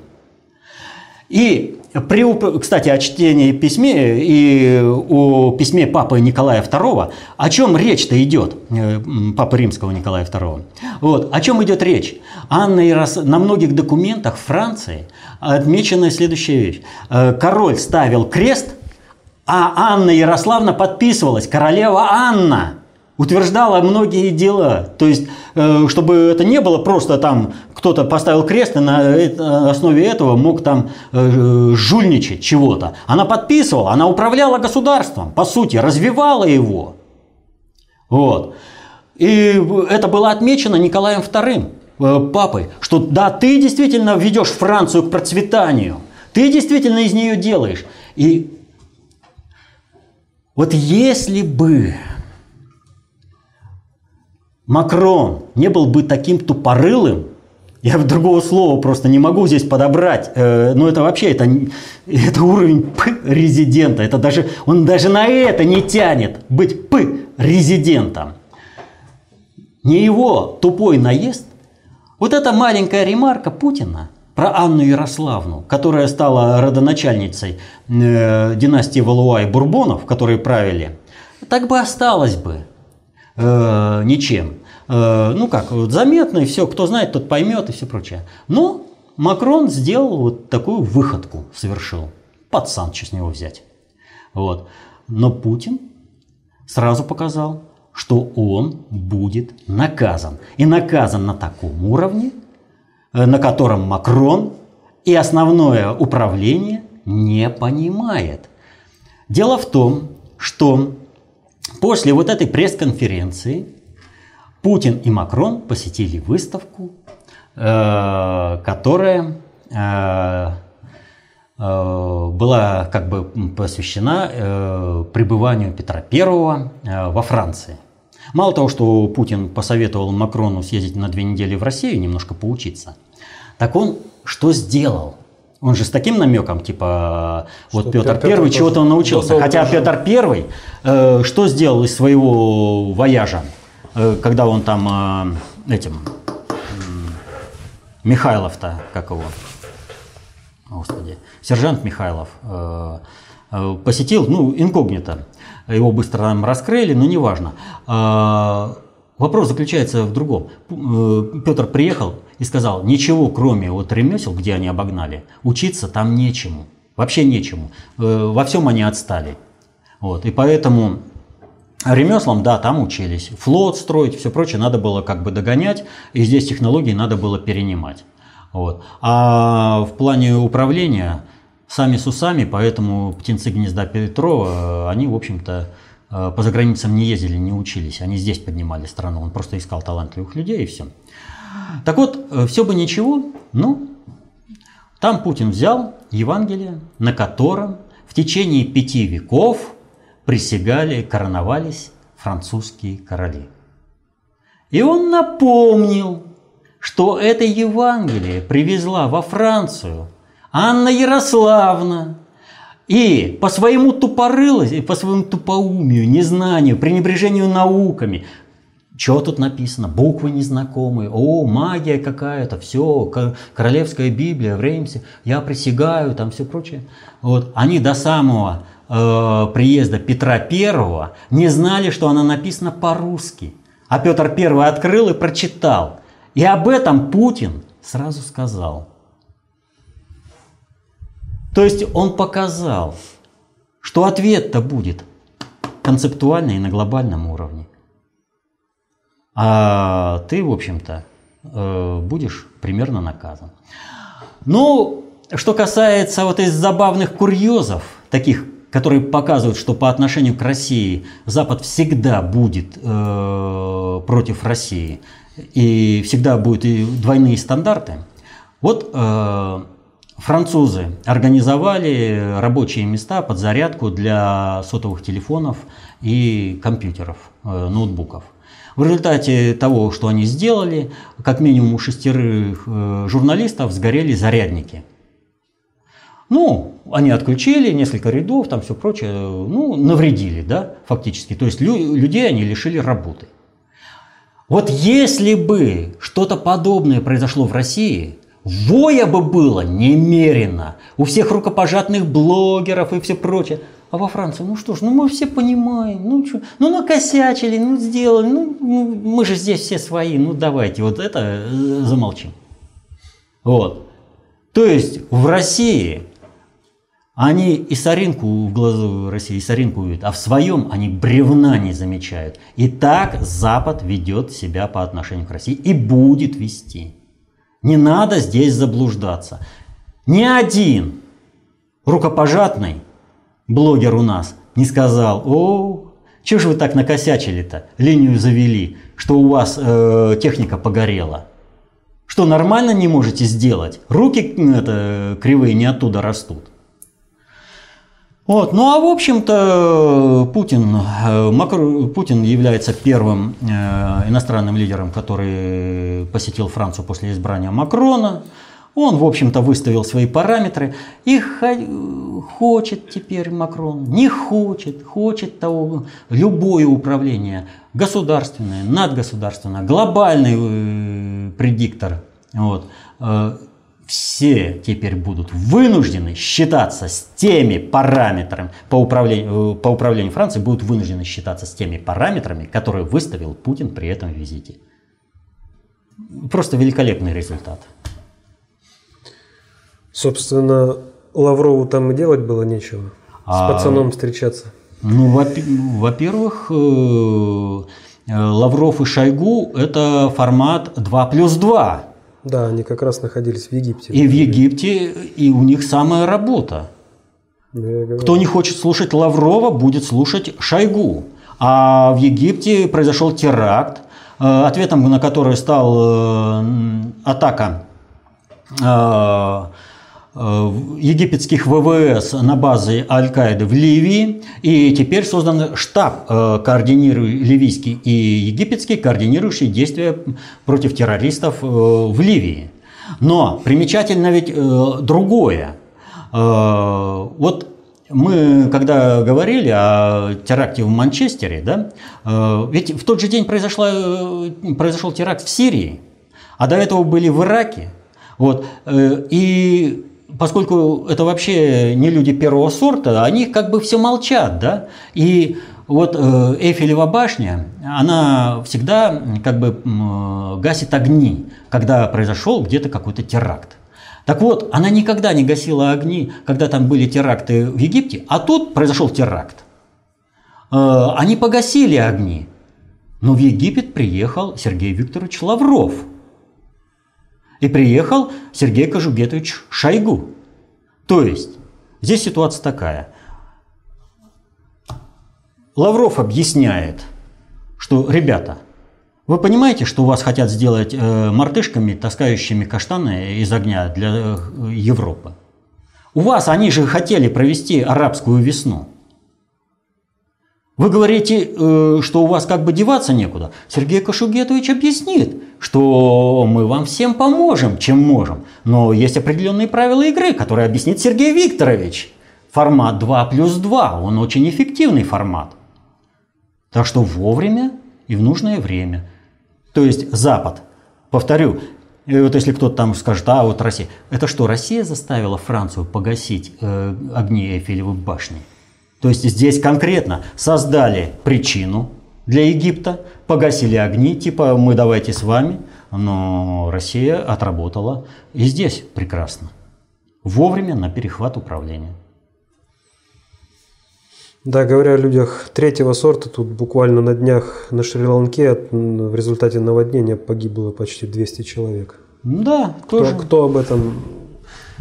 И при, кстати, о чтении письме и о письме Папы Николая II, о чем речь-то идет, э, Папы Римского Николая II? Вот, о чем идет речь? Анна Ярос... На многих документах Франции отмечена следующая вещь. Э, король ставил крест, а Анна Ярославна подписывалась, королева Анна утверждала многие дела. То есть, э, чтобы это не было просто там кто-то поставил крест и на основе этого мог там э, жульничать чего-то. Она подписывала, она управляла государством, по сути, развивала его. Вот. И это было отмечено Николаем II, э, папой, что да, ты действительно ведешь Францию к процветанию, ты действительно из нее делаешь. И вот если бы Макрон не был бы таким тупорылым, Я другого слова просто не могу здесь подобрать. Э, ну это вообще, это, это уровень П резидента. Это даже, он даже на это не тянет быть П резидентом. Не его тупой наезд. Вот эта маленькая ремарка Путина про Анну Ярославну, которая стала родоначальницей э, династии Валуа и Бурбонов, которые правили, так бы осталось бы э, ничем. Э, ну как, вот заметно, и все, кто знает, тот поймет и все прочее. Но Макрон сделал вот такую выходку, совершил. Пацан, что с него взять. Вот. Но Путин сразу показал, что он будет наказан. И наказан на таком уровне, э, на котором Макрон и основное управление не понимает. Дело в том, что после вот этой пресс-конференции Путин и Макрон посетили выставку, э, которая э, э, была как бы посвящена пребыванию Петра I во Франции. Мало того, что Путин посоветовал Макрону съездить на две недели в Россию, немножко поучиться, так он что сделал? Он же с таким намеком, типа, вот что Петр, Петр I чего-то он научился. Хотя Петр I э, что сделал из своего вояжа? Э, когда он там э, этим Михайлов-то, как его, господи, сержант Михайлов э, посетил, ну, инкогнито. Его быстро там раскрыли, но неважно. Вопрос заключается в другом. Петр приехал и сказал, ничего кроме вот ремесел, где они обогнали, учиться там нечему. Вообще нечему. Во всем они отстали. Вот. И поэтому Ремеслам, да, там учились. Флот строить, все прочее надо было как бы догонять, и здесь технологии надо было перенимать. Вот. А в плане управления сами с усами, поэтому птенцы гнезда Петрова, они, в общем-то, э, по заграницам не ездили, не учились. Они здесь поднимали страну. Он просто искал талантливых людей и все. Так вот, э, все бы ничего, но там Путин взял Евангелие, на котором в течение пяти веков присягали, короновались французские короли. И он напомнил, что это Евангелие привезла во Францию Анна Ярославна. И по своему тупорылости, по своему тупоумию, незнанию, пренебрежению науками, что тут написано? Буквы незнакомые. О, магия какая-то. Все, королевская Библия в Реймсе. Я присягаю, там все прочее. Вот. Они до самого э, приезда Петра I не знали, что она написана по-русски. А Петр I открыл и прочитал. И об этом Путин сразу сказал. То есть он показал, что ответ-то будет концептуальный и на глобальном уровне. А ты, в общем-то, э, будешь примерно наказан. Ну, что касается вот из забавных курьезов, таких которые показывают, что по отношению к России Запад всегда будет э, против России и всегда будут и двойные стандарты. Вот э, французы организовали рабочие места под зарядку для сотовых телефонов и компьютеров, э, ноутбуков. В результате того, что они сделали, как минимум у шестерых э, журналистов сгорели зарядники – ну, они отключили несколько рядов, там все прочее, ну, навредили, да, фактически. То есть лю- людей они лишили работы. Вот если бы что-то подобное произошло в России, воя бы было немерено. У всех рукопожатных блогеров и все прочее. А во Франции, ну что ж, ну мы все понимаем, ну что, ну накосячили, ну сделали, ну, ну мы же здесь все свои, ну давайте вот это э, замолчим. Вот. То есть в России они и соринку в глазу России, и соринку видят, а в своем они бревна не замечают. И так Запад ведет себя по отношению к России и будет вести. Не надо здесь заблуждаться. Ни один рукопожатный блогер у нас не сказал, о, что же вы так накосячили-то, линию завели, что у вас э, техника погорела. Что нормально не можете сделать? Руки это, кривые не оттуда растут. Вот. Ну а в общем-то Путин, э, Макро, Путин является первым э, иностранным лидером, который посетил Францию после избрания Макрона. Он, в общем-то, выставил свои параметры. И хочет теперь Макрон, не хочет, хочет того, любое управление, государственное, надгосударственное, глобальный э, предиктор. Вот все теперь будут вынуждены считаться с теми параметрами по управлению, э, по управлению Францией, будут вынуждены считаться с теми параметрами, которые выставил Путин при этом визите. Просто великолепный результат. Собственно, Лаврову там и делать было нечего. С а, пацаном встречаться. Ну, во-первых, э, э, Лавров и Шойгу – это формат 2 плюс 2. Да, они как раз находились в Египте. И в Египте, и у них самая работа. Ну, Кто не хочет слушать Лаврова, будет слушать Шойгу. А в Египте произошел теракт, э, ответом на который стал э, атака э, египетских ВВС на базе Аль-Каиды в Ливии. И теперь создан штаб, э, координирующий ливийский и египетский, координирующий действия против террористов э, в Ливии. Но примечательно ведь другое. Вот мы, когда говорили о теракте в Манчестере, да, ведь в тот же день произошла, произошел теракт в Сирии, а до этого были в Ираке. Вот, и поскольку это вообще не люди первого сорта, они как бы все молчат, да, и вот э, Эйфелева башня, она всегда как бы гасит огни, когда произошел где-то какой-то теракт. Так вот, она никогда не гасила огни, когда там были теракты в Египте, а тут произошел теракт. Э, они погасили огни. Но в Египет приехал Сергей Викторович Лавров – и приехал Сергей Кожугетович Шойгу. То есть, здесь ситуация такая. Лавров объясняет, что, ребята, вы понимаете, что вас хотят сделать э, мартышками, таскающими каштаны из огня для э, Европы? У вас они же хотели провести арабскую весну. Вы говорите, э, что у вас как бы деваться некуда. Сергей Кашугетович объяснит, что мы вам всем поможем, чем можем. Но есть определенные правила игры, которые объяснит Сергей Викторович. Формат 2 плюс 2, он очень эффективный формат. Так что вовремя и в нужное время. То есть Запад, повторю, вот если кто-то там скажет, а вот Россия, это что, Россия заставила Францию погасить э, огни Эйфелевой башни? То есть здесь конкретно создали причину для Египта, погасили огни, типа мы давайте с вами, но Россия отработала и здесь прекрасно. Вовремя на перехват управления. Да, говоря о людях третьего сорта, тут буквально на днях на Шри-Ланке в результате наводнения погибло почти 200 человек. Да, кто, тоже. Кто об этом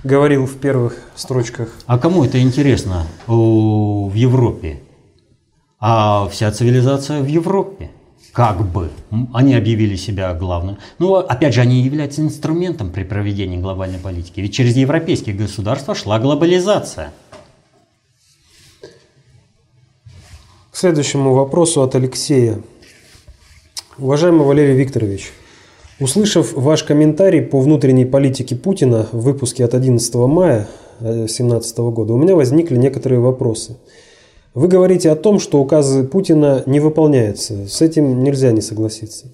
говорил в первых строчках. А кому это интересно в Европе? А вся цивилизация в Европе. Как бы. Они объявили себя главным. Но, опять же, они являются инструментом при проведении глобальной политики. Ведь через европейские государства шла глобализация. К следующему вопросу от Алексея. Уважаемый Валерий Викторович, Услышав ваш комментарий по внутренней политике Путина в выпуске от 11 мая 2017 года, у меня возникли некоторые вопросы. Вы говорите о том, что указы Путина не выполняются. С этим нельзя не согласиться.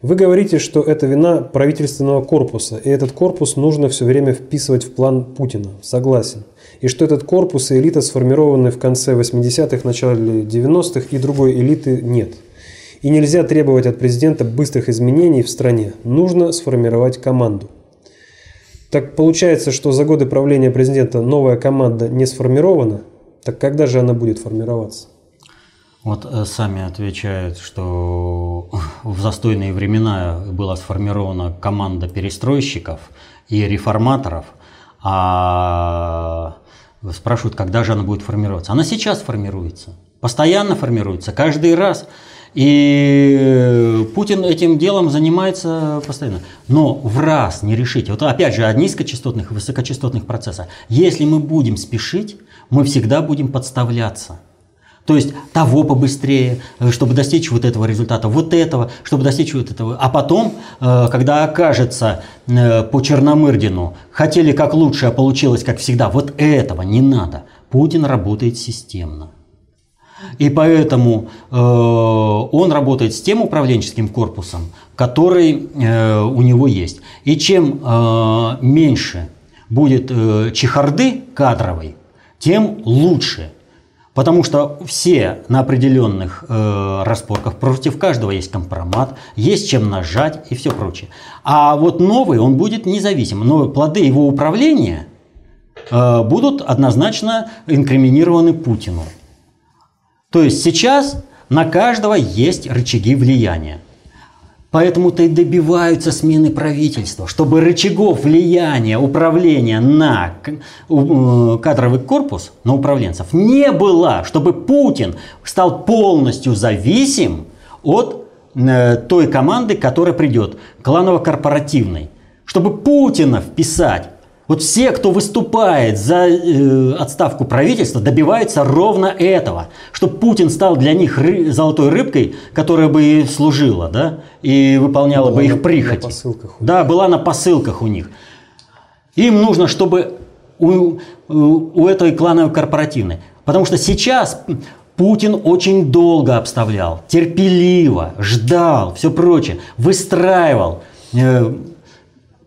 Вы говорите, что это вина правительственного корпуса, и этот корпус нужно все время вписывать в план Путина. Согласен. И что этот корпус и элита сформированы в конце 80-х, начале 90-х, и другой элиты нет – и нельзя требовать от президента быстрых изменений в стране. Нужно сформировать команду. Так получается, что за годы правления президента новая команда не сформирована. Так когда же она будет формироваться? Вот э, сами отвечают, что *laughs* в застойные времена была сформирована команда перестройщиков и реформаторов, а спрашивают, когда же она будет формироваться. Она сейчас формируется, постоянно формируется, каждый раз. И Путин этим делом занимается постоянно. Но в раз не решить, вот опять же о низкочастотных и высокочастотных процессах, если мы будем спешить, мы всегда будем подставляться. То есть того побыстрее, э, чтобы достичь вот этого результата, вот этого, чтобы достичь вот этого. А потом, э, когда окажется э, по Черномырдину, хотели как лучше, а получилось как всегда, вот этого не надо. Путин работает системно. И поэтому э, он работает с тем управленческим корпусом, который э, у него есть. И чем э, меньше будет э, чехарды кадровой, тем лучше. Потому что все на определенных э, распорках, против каждого есть компромат, есть чем нажать и все прочее. А вот новый, он будет независим. Но плоды его управления э, будут однозначно инкриминированы Путину. То есть сейчас на каждого есть рычаги влияния. Поэтому-то и добиваются смены правительства, чтобы рычагов влияния, управления на э, кадровый корпус, на управленцев не было, чтобы Путин стал полностью зависим от э, той команды, которая придет, кланово-корпоративной. Чтобы Путина вписать вот все, кто выступает за э, отставку правительства, добиваются ровно этого, чтобы Путин стал для них ры, золотой рыбкой, которая бы служила, да, и выполняла была бы их прихоти. На посылках да, была на посылках у них. Им нужно, чтобы у, у этой клановой корпоративной. Потому что сейчас Путин очень долго обставлял, терпеливо, ждал, все прочее, выстраивал. Э,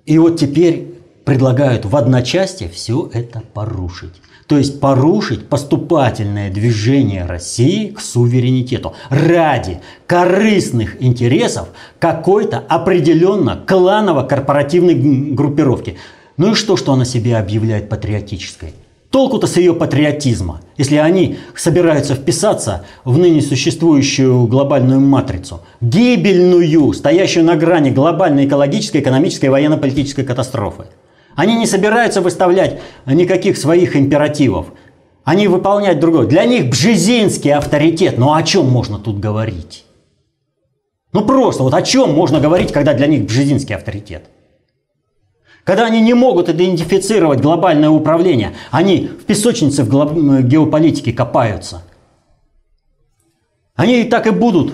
и вот теперь предлагают в одночасье все это порушить. То есть порушить поступательное движение России к суверенитету ради корыстных интересов какой-то определенно кланово-корпоративной группировки. Ну и что, что она себе объявляет патриотической? Толку-то с ее патриотизма, если они собираются вписаться в ныне существующую глобальную матрицу, гибельную, стоящую на грани глобальной экологической, экономической и военно-политической катастрофы. Они не собираются выставлять никаких своих императивов. Они выполнять другое. Для них бжезинский авторитет. Ну о чем можно тут говорить? Ну просто, вот о чем можно говорить, когда для них бжезинский авторитет? Когда они не могут идентифицировать глобальное управление, они в песочнице в геополитике копаются. Они и так и будут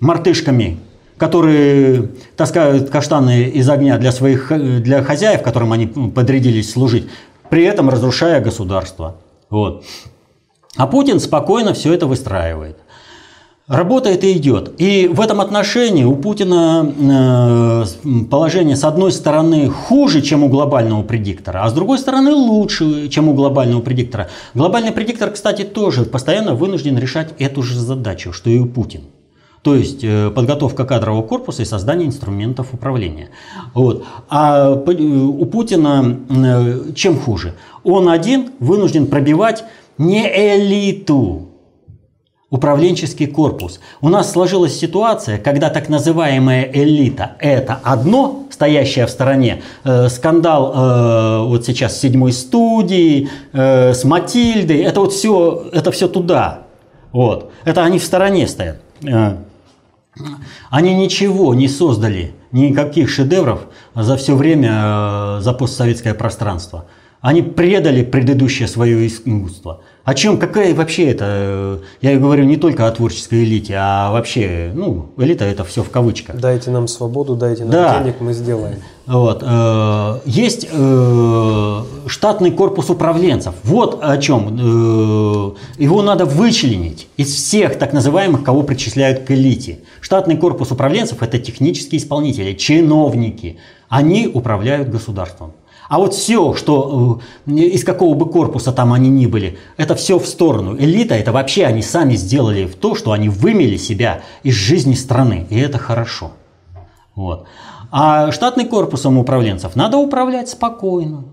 мартышками которые таскают каштаны из огня для своих для хозяев, которым они подрядились служить, при этом разрушая государство. Вот. А Путин спокойно все это выстраивает. Работает и идет. И в этом отношении у Путина э, положение с одной стороны хуже, чем у глобального предиктора, а с другой стороны лучше, чем у глобального предиктора. Глобальный предиктор, кстати, тоже постоянно вынужден решать эту же задачу, что и у Путина. То есть э, подготовка кадрового корпуса и создание инструментов управления. Вот. А э, у Путина э, чем хуже? Он один вынужден пробивать не элиту, управленческий корпус. У нас сложилась ситуация, когда так называемая элита – это одно, стоящее в стороне. Э, скандал э, вот сейчас седьмой студии, э, с Матильдой, это вот все, это все туда. Вот. Это они в стороне стоят. Они ничего не создали, никаких шедевров за все время, э, за постсоветское пространство. Они предали предыдущее свое искусство. О чем, какая вообще это, я говорю не только о творческой элите, а вообще, ну, элита это все в кавычках. Дайте нам свободу, дайте нам да. денег, мы сделаем. Вот. Э, есть э, штатный корпус управленцев. Вот о чем. Его надо вычленить из всех так называемых, кого причисляют к элите. Штатный корпус управленцев – это технические исполнители, чиновники. Они управляют государством. А вот все, что э, из какого бы корпуса там они ни были, это все в сторону. Элита это вообще они сами сделали в то, что они вымели себя из жизни страны. И это хорошо. Вот. А штатный корпусом управленцев надо управлять спокойно.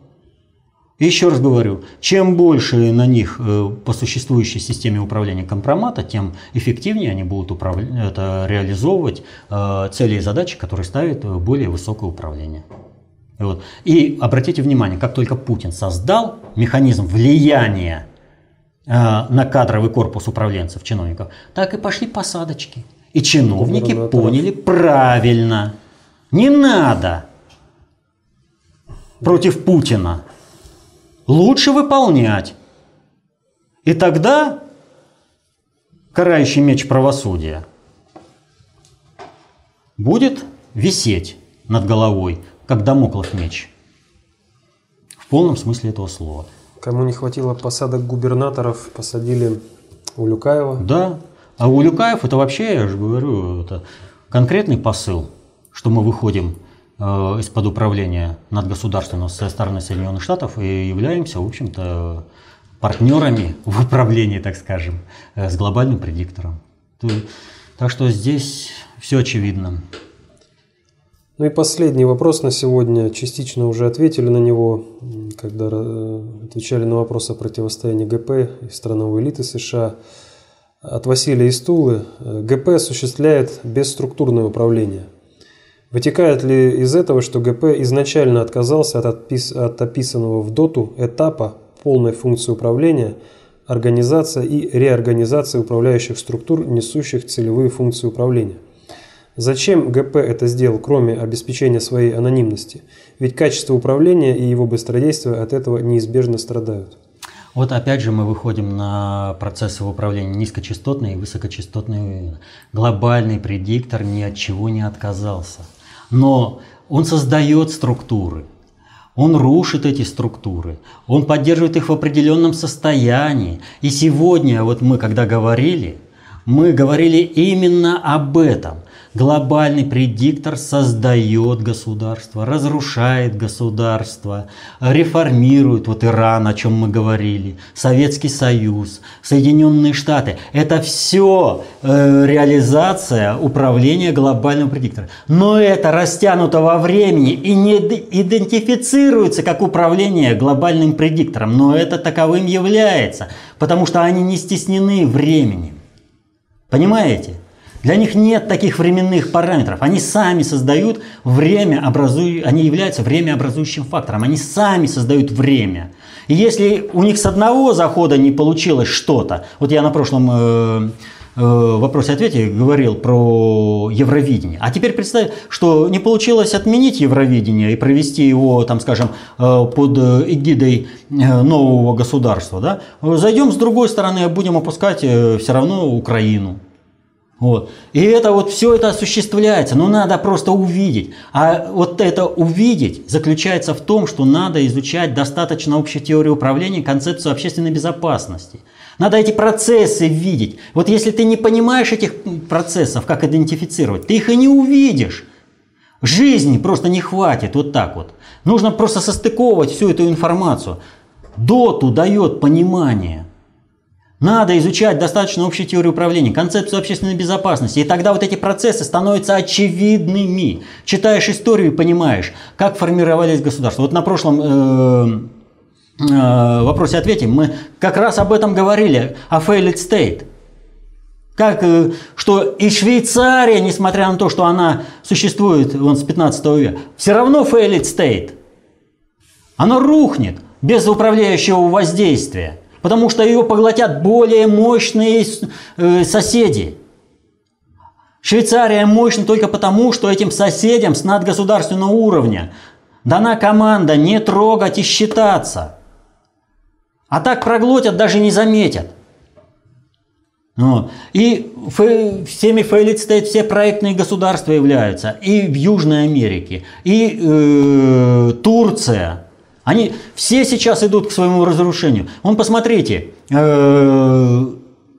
Еще раз говорю, чем больше на них э, по существующей системе управления компромата, тем эффективнее они будут управля... это реализовывать э, цели и задачи, которые ставит более высокое управление. Вот. И обратите внимание, как только Путин создал механизм влияния э, на кадровый корпус управленцев, чиновников, так и пошли посадочки. И чиновники поняли правильно. Не надо против Путина. Лучше выполнять. И тогда карающий меч правосудия будет висеть над головой, как домоклов меч. В полном смысле этого слова. Кому не хватило посадок губернаторов, посадили Улюкаева. Да. А Улюкаев это вообще, я же говорю, это конкретный посыл, что мы выходим э, из-под управления надгосударственного со стороны Соединенных Штатов и являемся, в общем-то, партнерами в управлении, так скажем, э, с глобальным предиктором. Так что здесь все очевидно. Ну и последний вопрос на сегодня. Частично уже ответили на него, когда э, отвечали на вопрос о противостоянии ГП и страновой элиты США. От Василия Истулы. ГП осуществляет бесструктурное управление. Вытекает ли из этого, что ГП изначально отказался от, отпис... от описанного в ДОТу этапа полной функции управления, организация и реорганизация управляющих структур, несущих целевые функции управления? Зачем ГП это сделал, кроме обеспечения своей анонимности? Ведь качество управления и его быстродействие от этого неизбежно страдают. Вот опять же мы выходим на процессы управления низкочастотные и высокочастотные. Глобальный предиктор ни от чего не отказался. Но он создает структуры, он рушит эти структуры, он поддерживает их в определенном состоянии. И сегодня, вот мы когда говорили, мы говорили именно об этом. Глобальный предиктор создает государство, разрушает государство, реформирует, вот Иран, о чем мы говорили, Советский Союз, Соединенные Штаты. Это все э, реализация управления глобальным предиктором. Но это растянуто во времени и не идентифицируется как управление глобальным предиктором, но это таковым является, потому что они не стеснены временем. Понимаете? Для них нет таких временных параметров. Они сами создают время, образуя, они являются времяобразующим фактором. Они сами создают время. И если у них с одного захода не получилось что-то, вот я на прошлом э, э, вопросе-ответе говорил про Евровидение. А теперь представь, что не получилось отменить Евровидение и провести его, там, скажем, э, под эгидой э, нового государства. Да? Зайдем с другой стороны, будем опускать э, все равно Украину. Вот. И это вот все это осуществляется, но надо просто увидеть. А вот это увидеть заключается в том, что надо изучать достаточно общую теорию управления, концепцию общественной безопасности. Надо эти процессы видеть. Вот если ты не понимаешь этих процессов, как идентифицировать, ты их и не увидишь. Жизни просто не хватит вот так вот. Нужно просто состыковывать всю эту информацию. Доту дает понимание. Надо изучать достаточно общую теорию управления, концепцию общественной безопасности, и тогда вот эти процессы становятся очевидными. Читаешь историю и понимаешь, как формировались государства. Вот на прошлом э, э, вопросе-ответе мы как раз об этом говорили, о failed state. Как, э, что и Швейцария, несмотря на то, что она существует вон, с 15 века, все равно failed state. Оно рухнет без управляющего воздействия потому что ее поглотят более мощные э, соседи. Швейцария мощна только потому, что этим соседям с надгосударственного уровня дана команда не трогать и считаться. А так проглотят, даже не заметят. И всеми failed state все проектные государства являются. И в Южной Америке, и э, Турция – они все сейчас идут к своему разрушению. Вон посмотрите, э,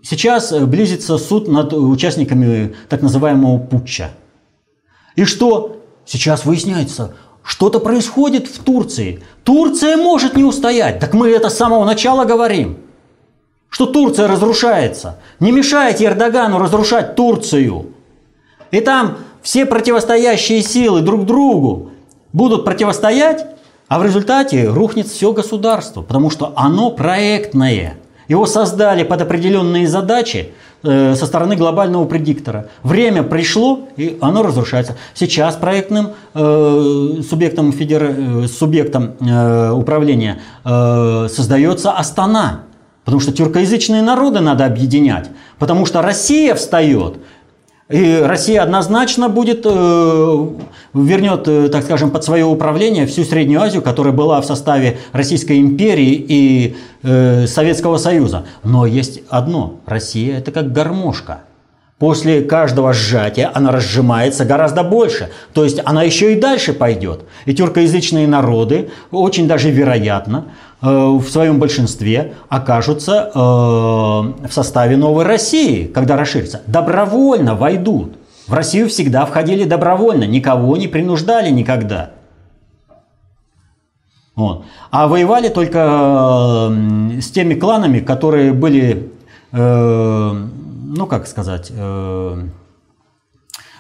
сейчас близится суд над участниками так называемого путча. И что? Сейчас выясняется, что-то происходит в Турции. Турция может не устоять. Так мы это с самого начала говорим. Что Турция разрушается. Не мешайте Эрдогану разрушать Турцию. И там все противостоящие силы друг другу будут противостоять, а в результате рухнет все государство, потому что оно проектное. Его создали под определенные задачи э, со стороны глобального предиктора. Время пришло, и оно разрушается. Сейчас проектным э, субъектом, федер... Э, субъектом э, управления э, создается Астана. Потому что тюркоязычные народы надо объединять. Потому что Россия встает И Россия однозначно будет, э, вернет, э, так скажем, под свое управление всю Среднюю Азию, которая была в составе Российской империи и э, Советского Союза. Но есть одно. Россия это как гармошка. После каждого сжатия она разжимается гораздо больше. То есть она еще и дальше пойдет. И тюркоязычные народы очень даже вероятно в своем большинстве окажутся э, в составе новой России, когда расширится. Добровольно войдут. В Россию всегда входили добровольно, никого не принуждали никогда. Вот. А воевали только э, с теми кланами, которые были ну как сказать, э,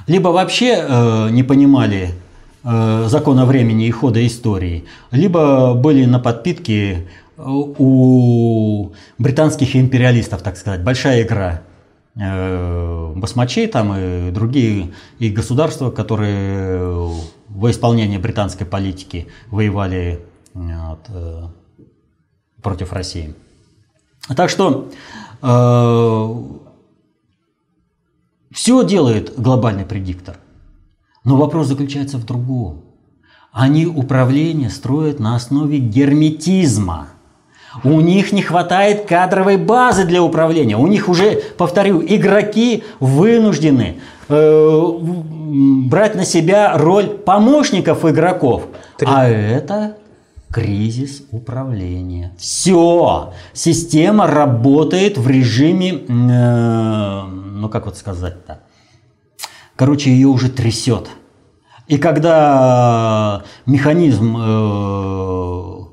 либо вообще э, не понимали э, закона времени и хода истории, либо были на подпитке у британских империалистов, так сказать, большая игра басмачей там и другие и государства, которые во исполнение британской политики воевали вот, против России. Так что все делает глобальный предиктор. Но вопрос заключается в другом. Они управление строят на основе герметизма. У них не хватает кадровой базы для управления. У них уже, повторю, игроки вынуждены э, брать на себя роль помощников игроков. Три. А это кризис управления. Все, система работает в режиме э, ну как вот сказать-то, короче, ее уже трясет. И когда механизм э,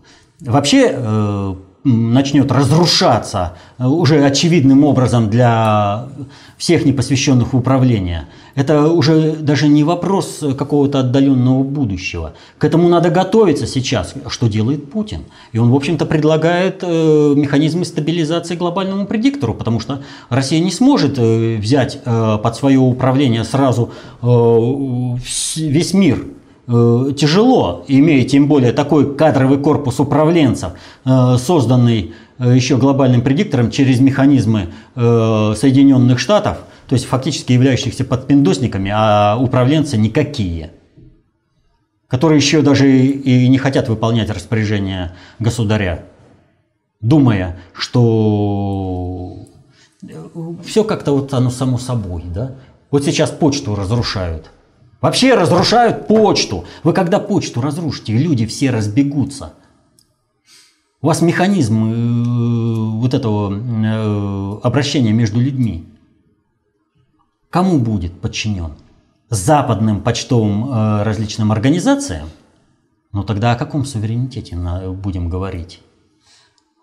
вообще э, начнет разрушаться э, уже очевидным образом для всех непосвященных в управление, это уже даже не вопрос какого-то отдаленного будущего. К этому надо готовиться сейчас, что делает Путин. И он, в общем-то, предлагает э, механизмы стабилизации глобальному предиктору, потому что Россия не сможет э, взять под свое управление сразу весь мир Э, тяжело, имея тем более такой кадровый корпус управленцев, э, созданный э, еще глобальным предиктором через механизмы Соединенных Штатов, то есть фактически являющихся подпиндосниками, а управленцы никакие, которые еще даже и не хотят выполнять распоряжения государя, думая, что все как-то вот оно само собой, да? Вот сейчас почту разрушают – Вообще разрушают почту. Вы когда почту разрушите, люди все разбегутся. У вас механизм э, вот этого э, обращения между людьми. Кому будет подчинен? Западным почтовым э, различным организациям? Ну тогда о каком суверенитете будем говорить?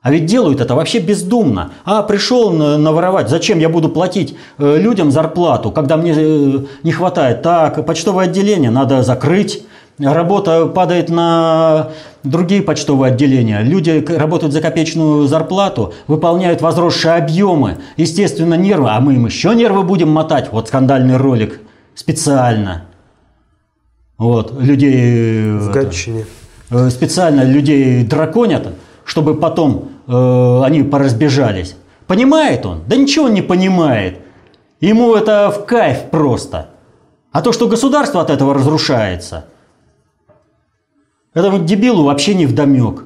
А ведь делают это вообще бездумно. А, пришел наворовать, зачем я буду платить э, людям зарплату, когда мне э, не хватает? Так, почтовое отделение надо закрыть. Работа падает на другие почтовые отделения. Люди работают за копеечную зарплату, выполняют возросшие объемы. Естественно, нервы. А мы им еще нервы будем мотать. Вот скандальный ролик специально. Вот, людей... В Гатчине. Это, специально людей драконят, чтобы потом э, они поразбежались. Понимает он? Да ничего он не понимает. Ему это в кайф просто. А то, что государство от этого разрушается, этому дебилу вообще не вдомек.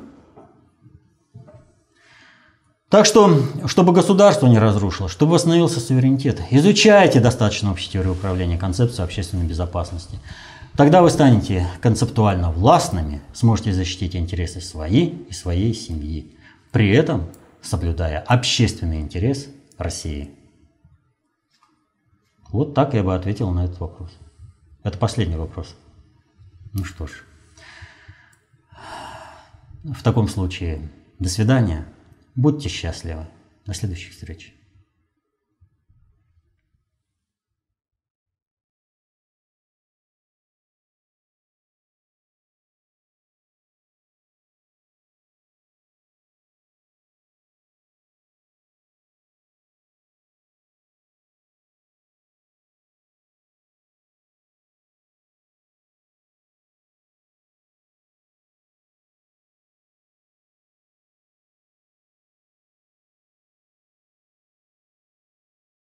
Так что, чтобы государство не разрушило, чтобы восстановился суверенитет, изучайте достаточно общей теории управления, концепцию общественной безопасности. Тогда вы станете концептуально властными, сможете защитить интересы свои и своей семьи при этом соблюдая общественный интерес России. Вот так я бы ответил на этот вопрос. Это последний вопрос. Ну что ж. В таком случае, до свидания. Будьте счастливы. До следующих встреч.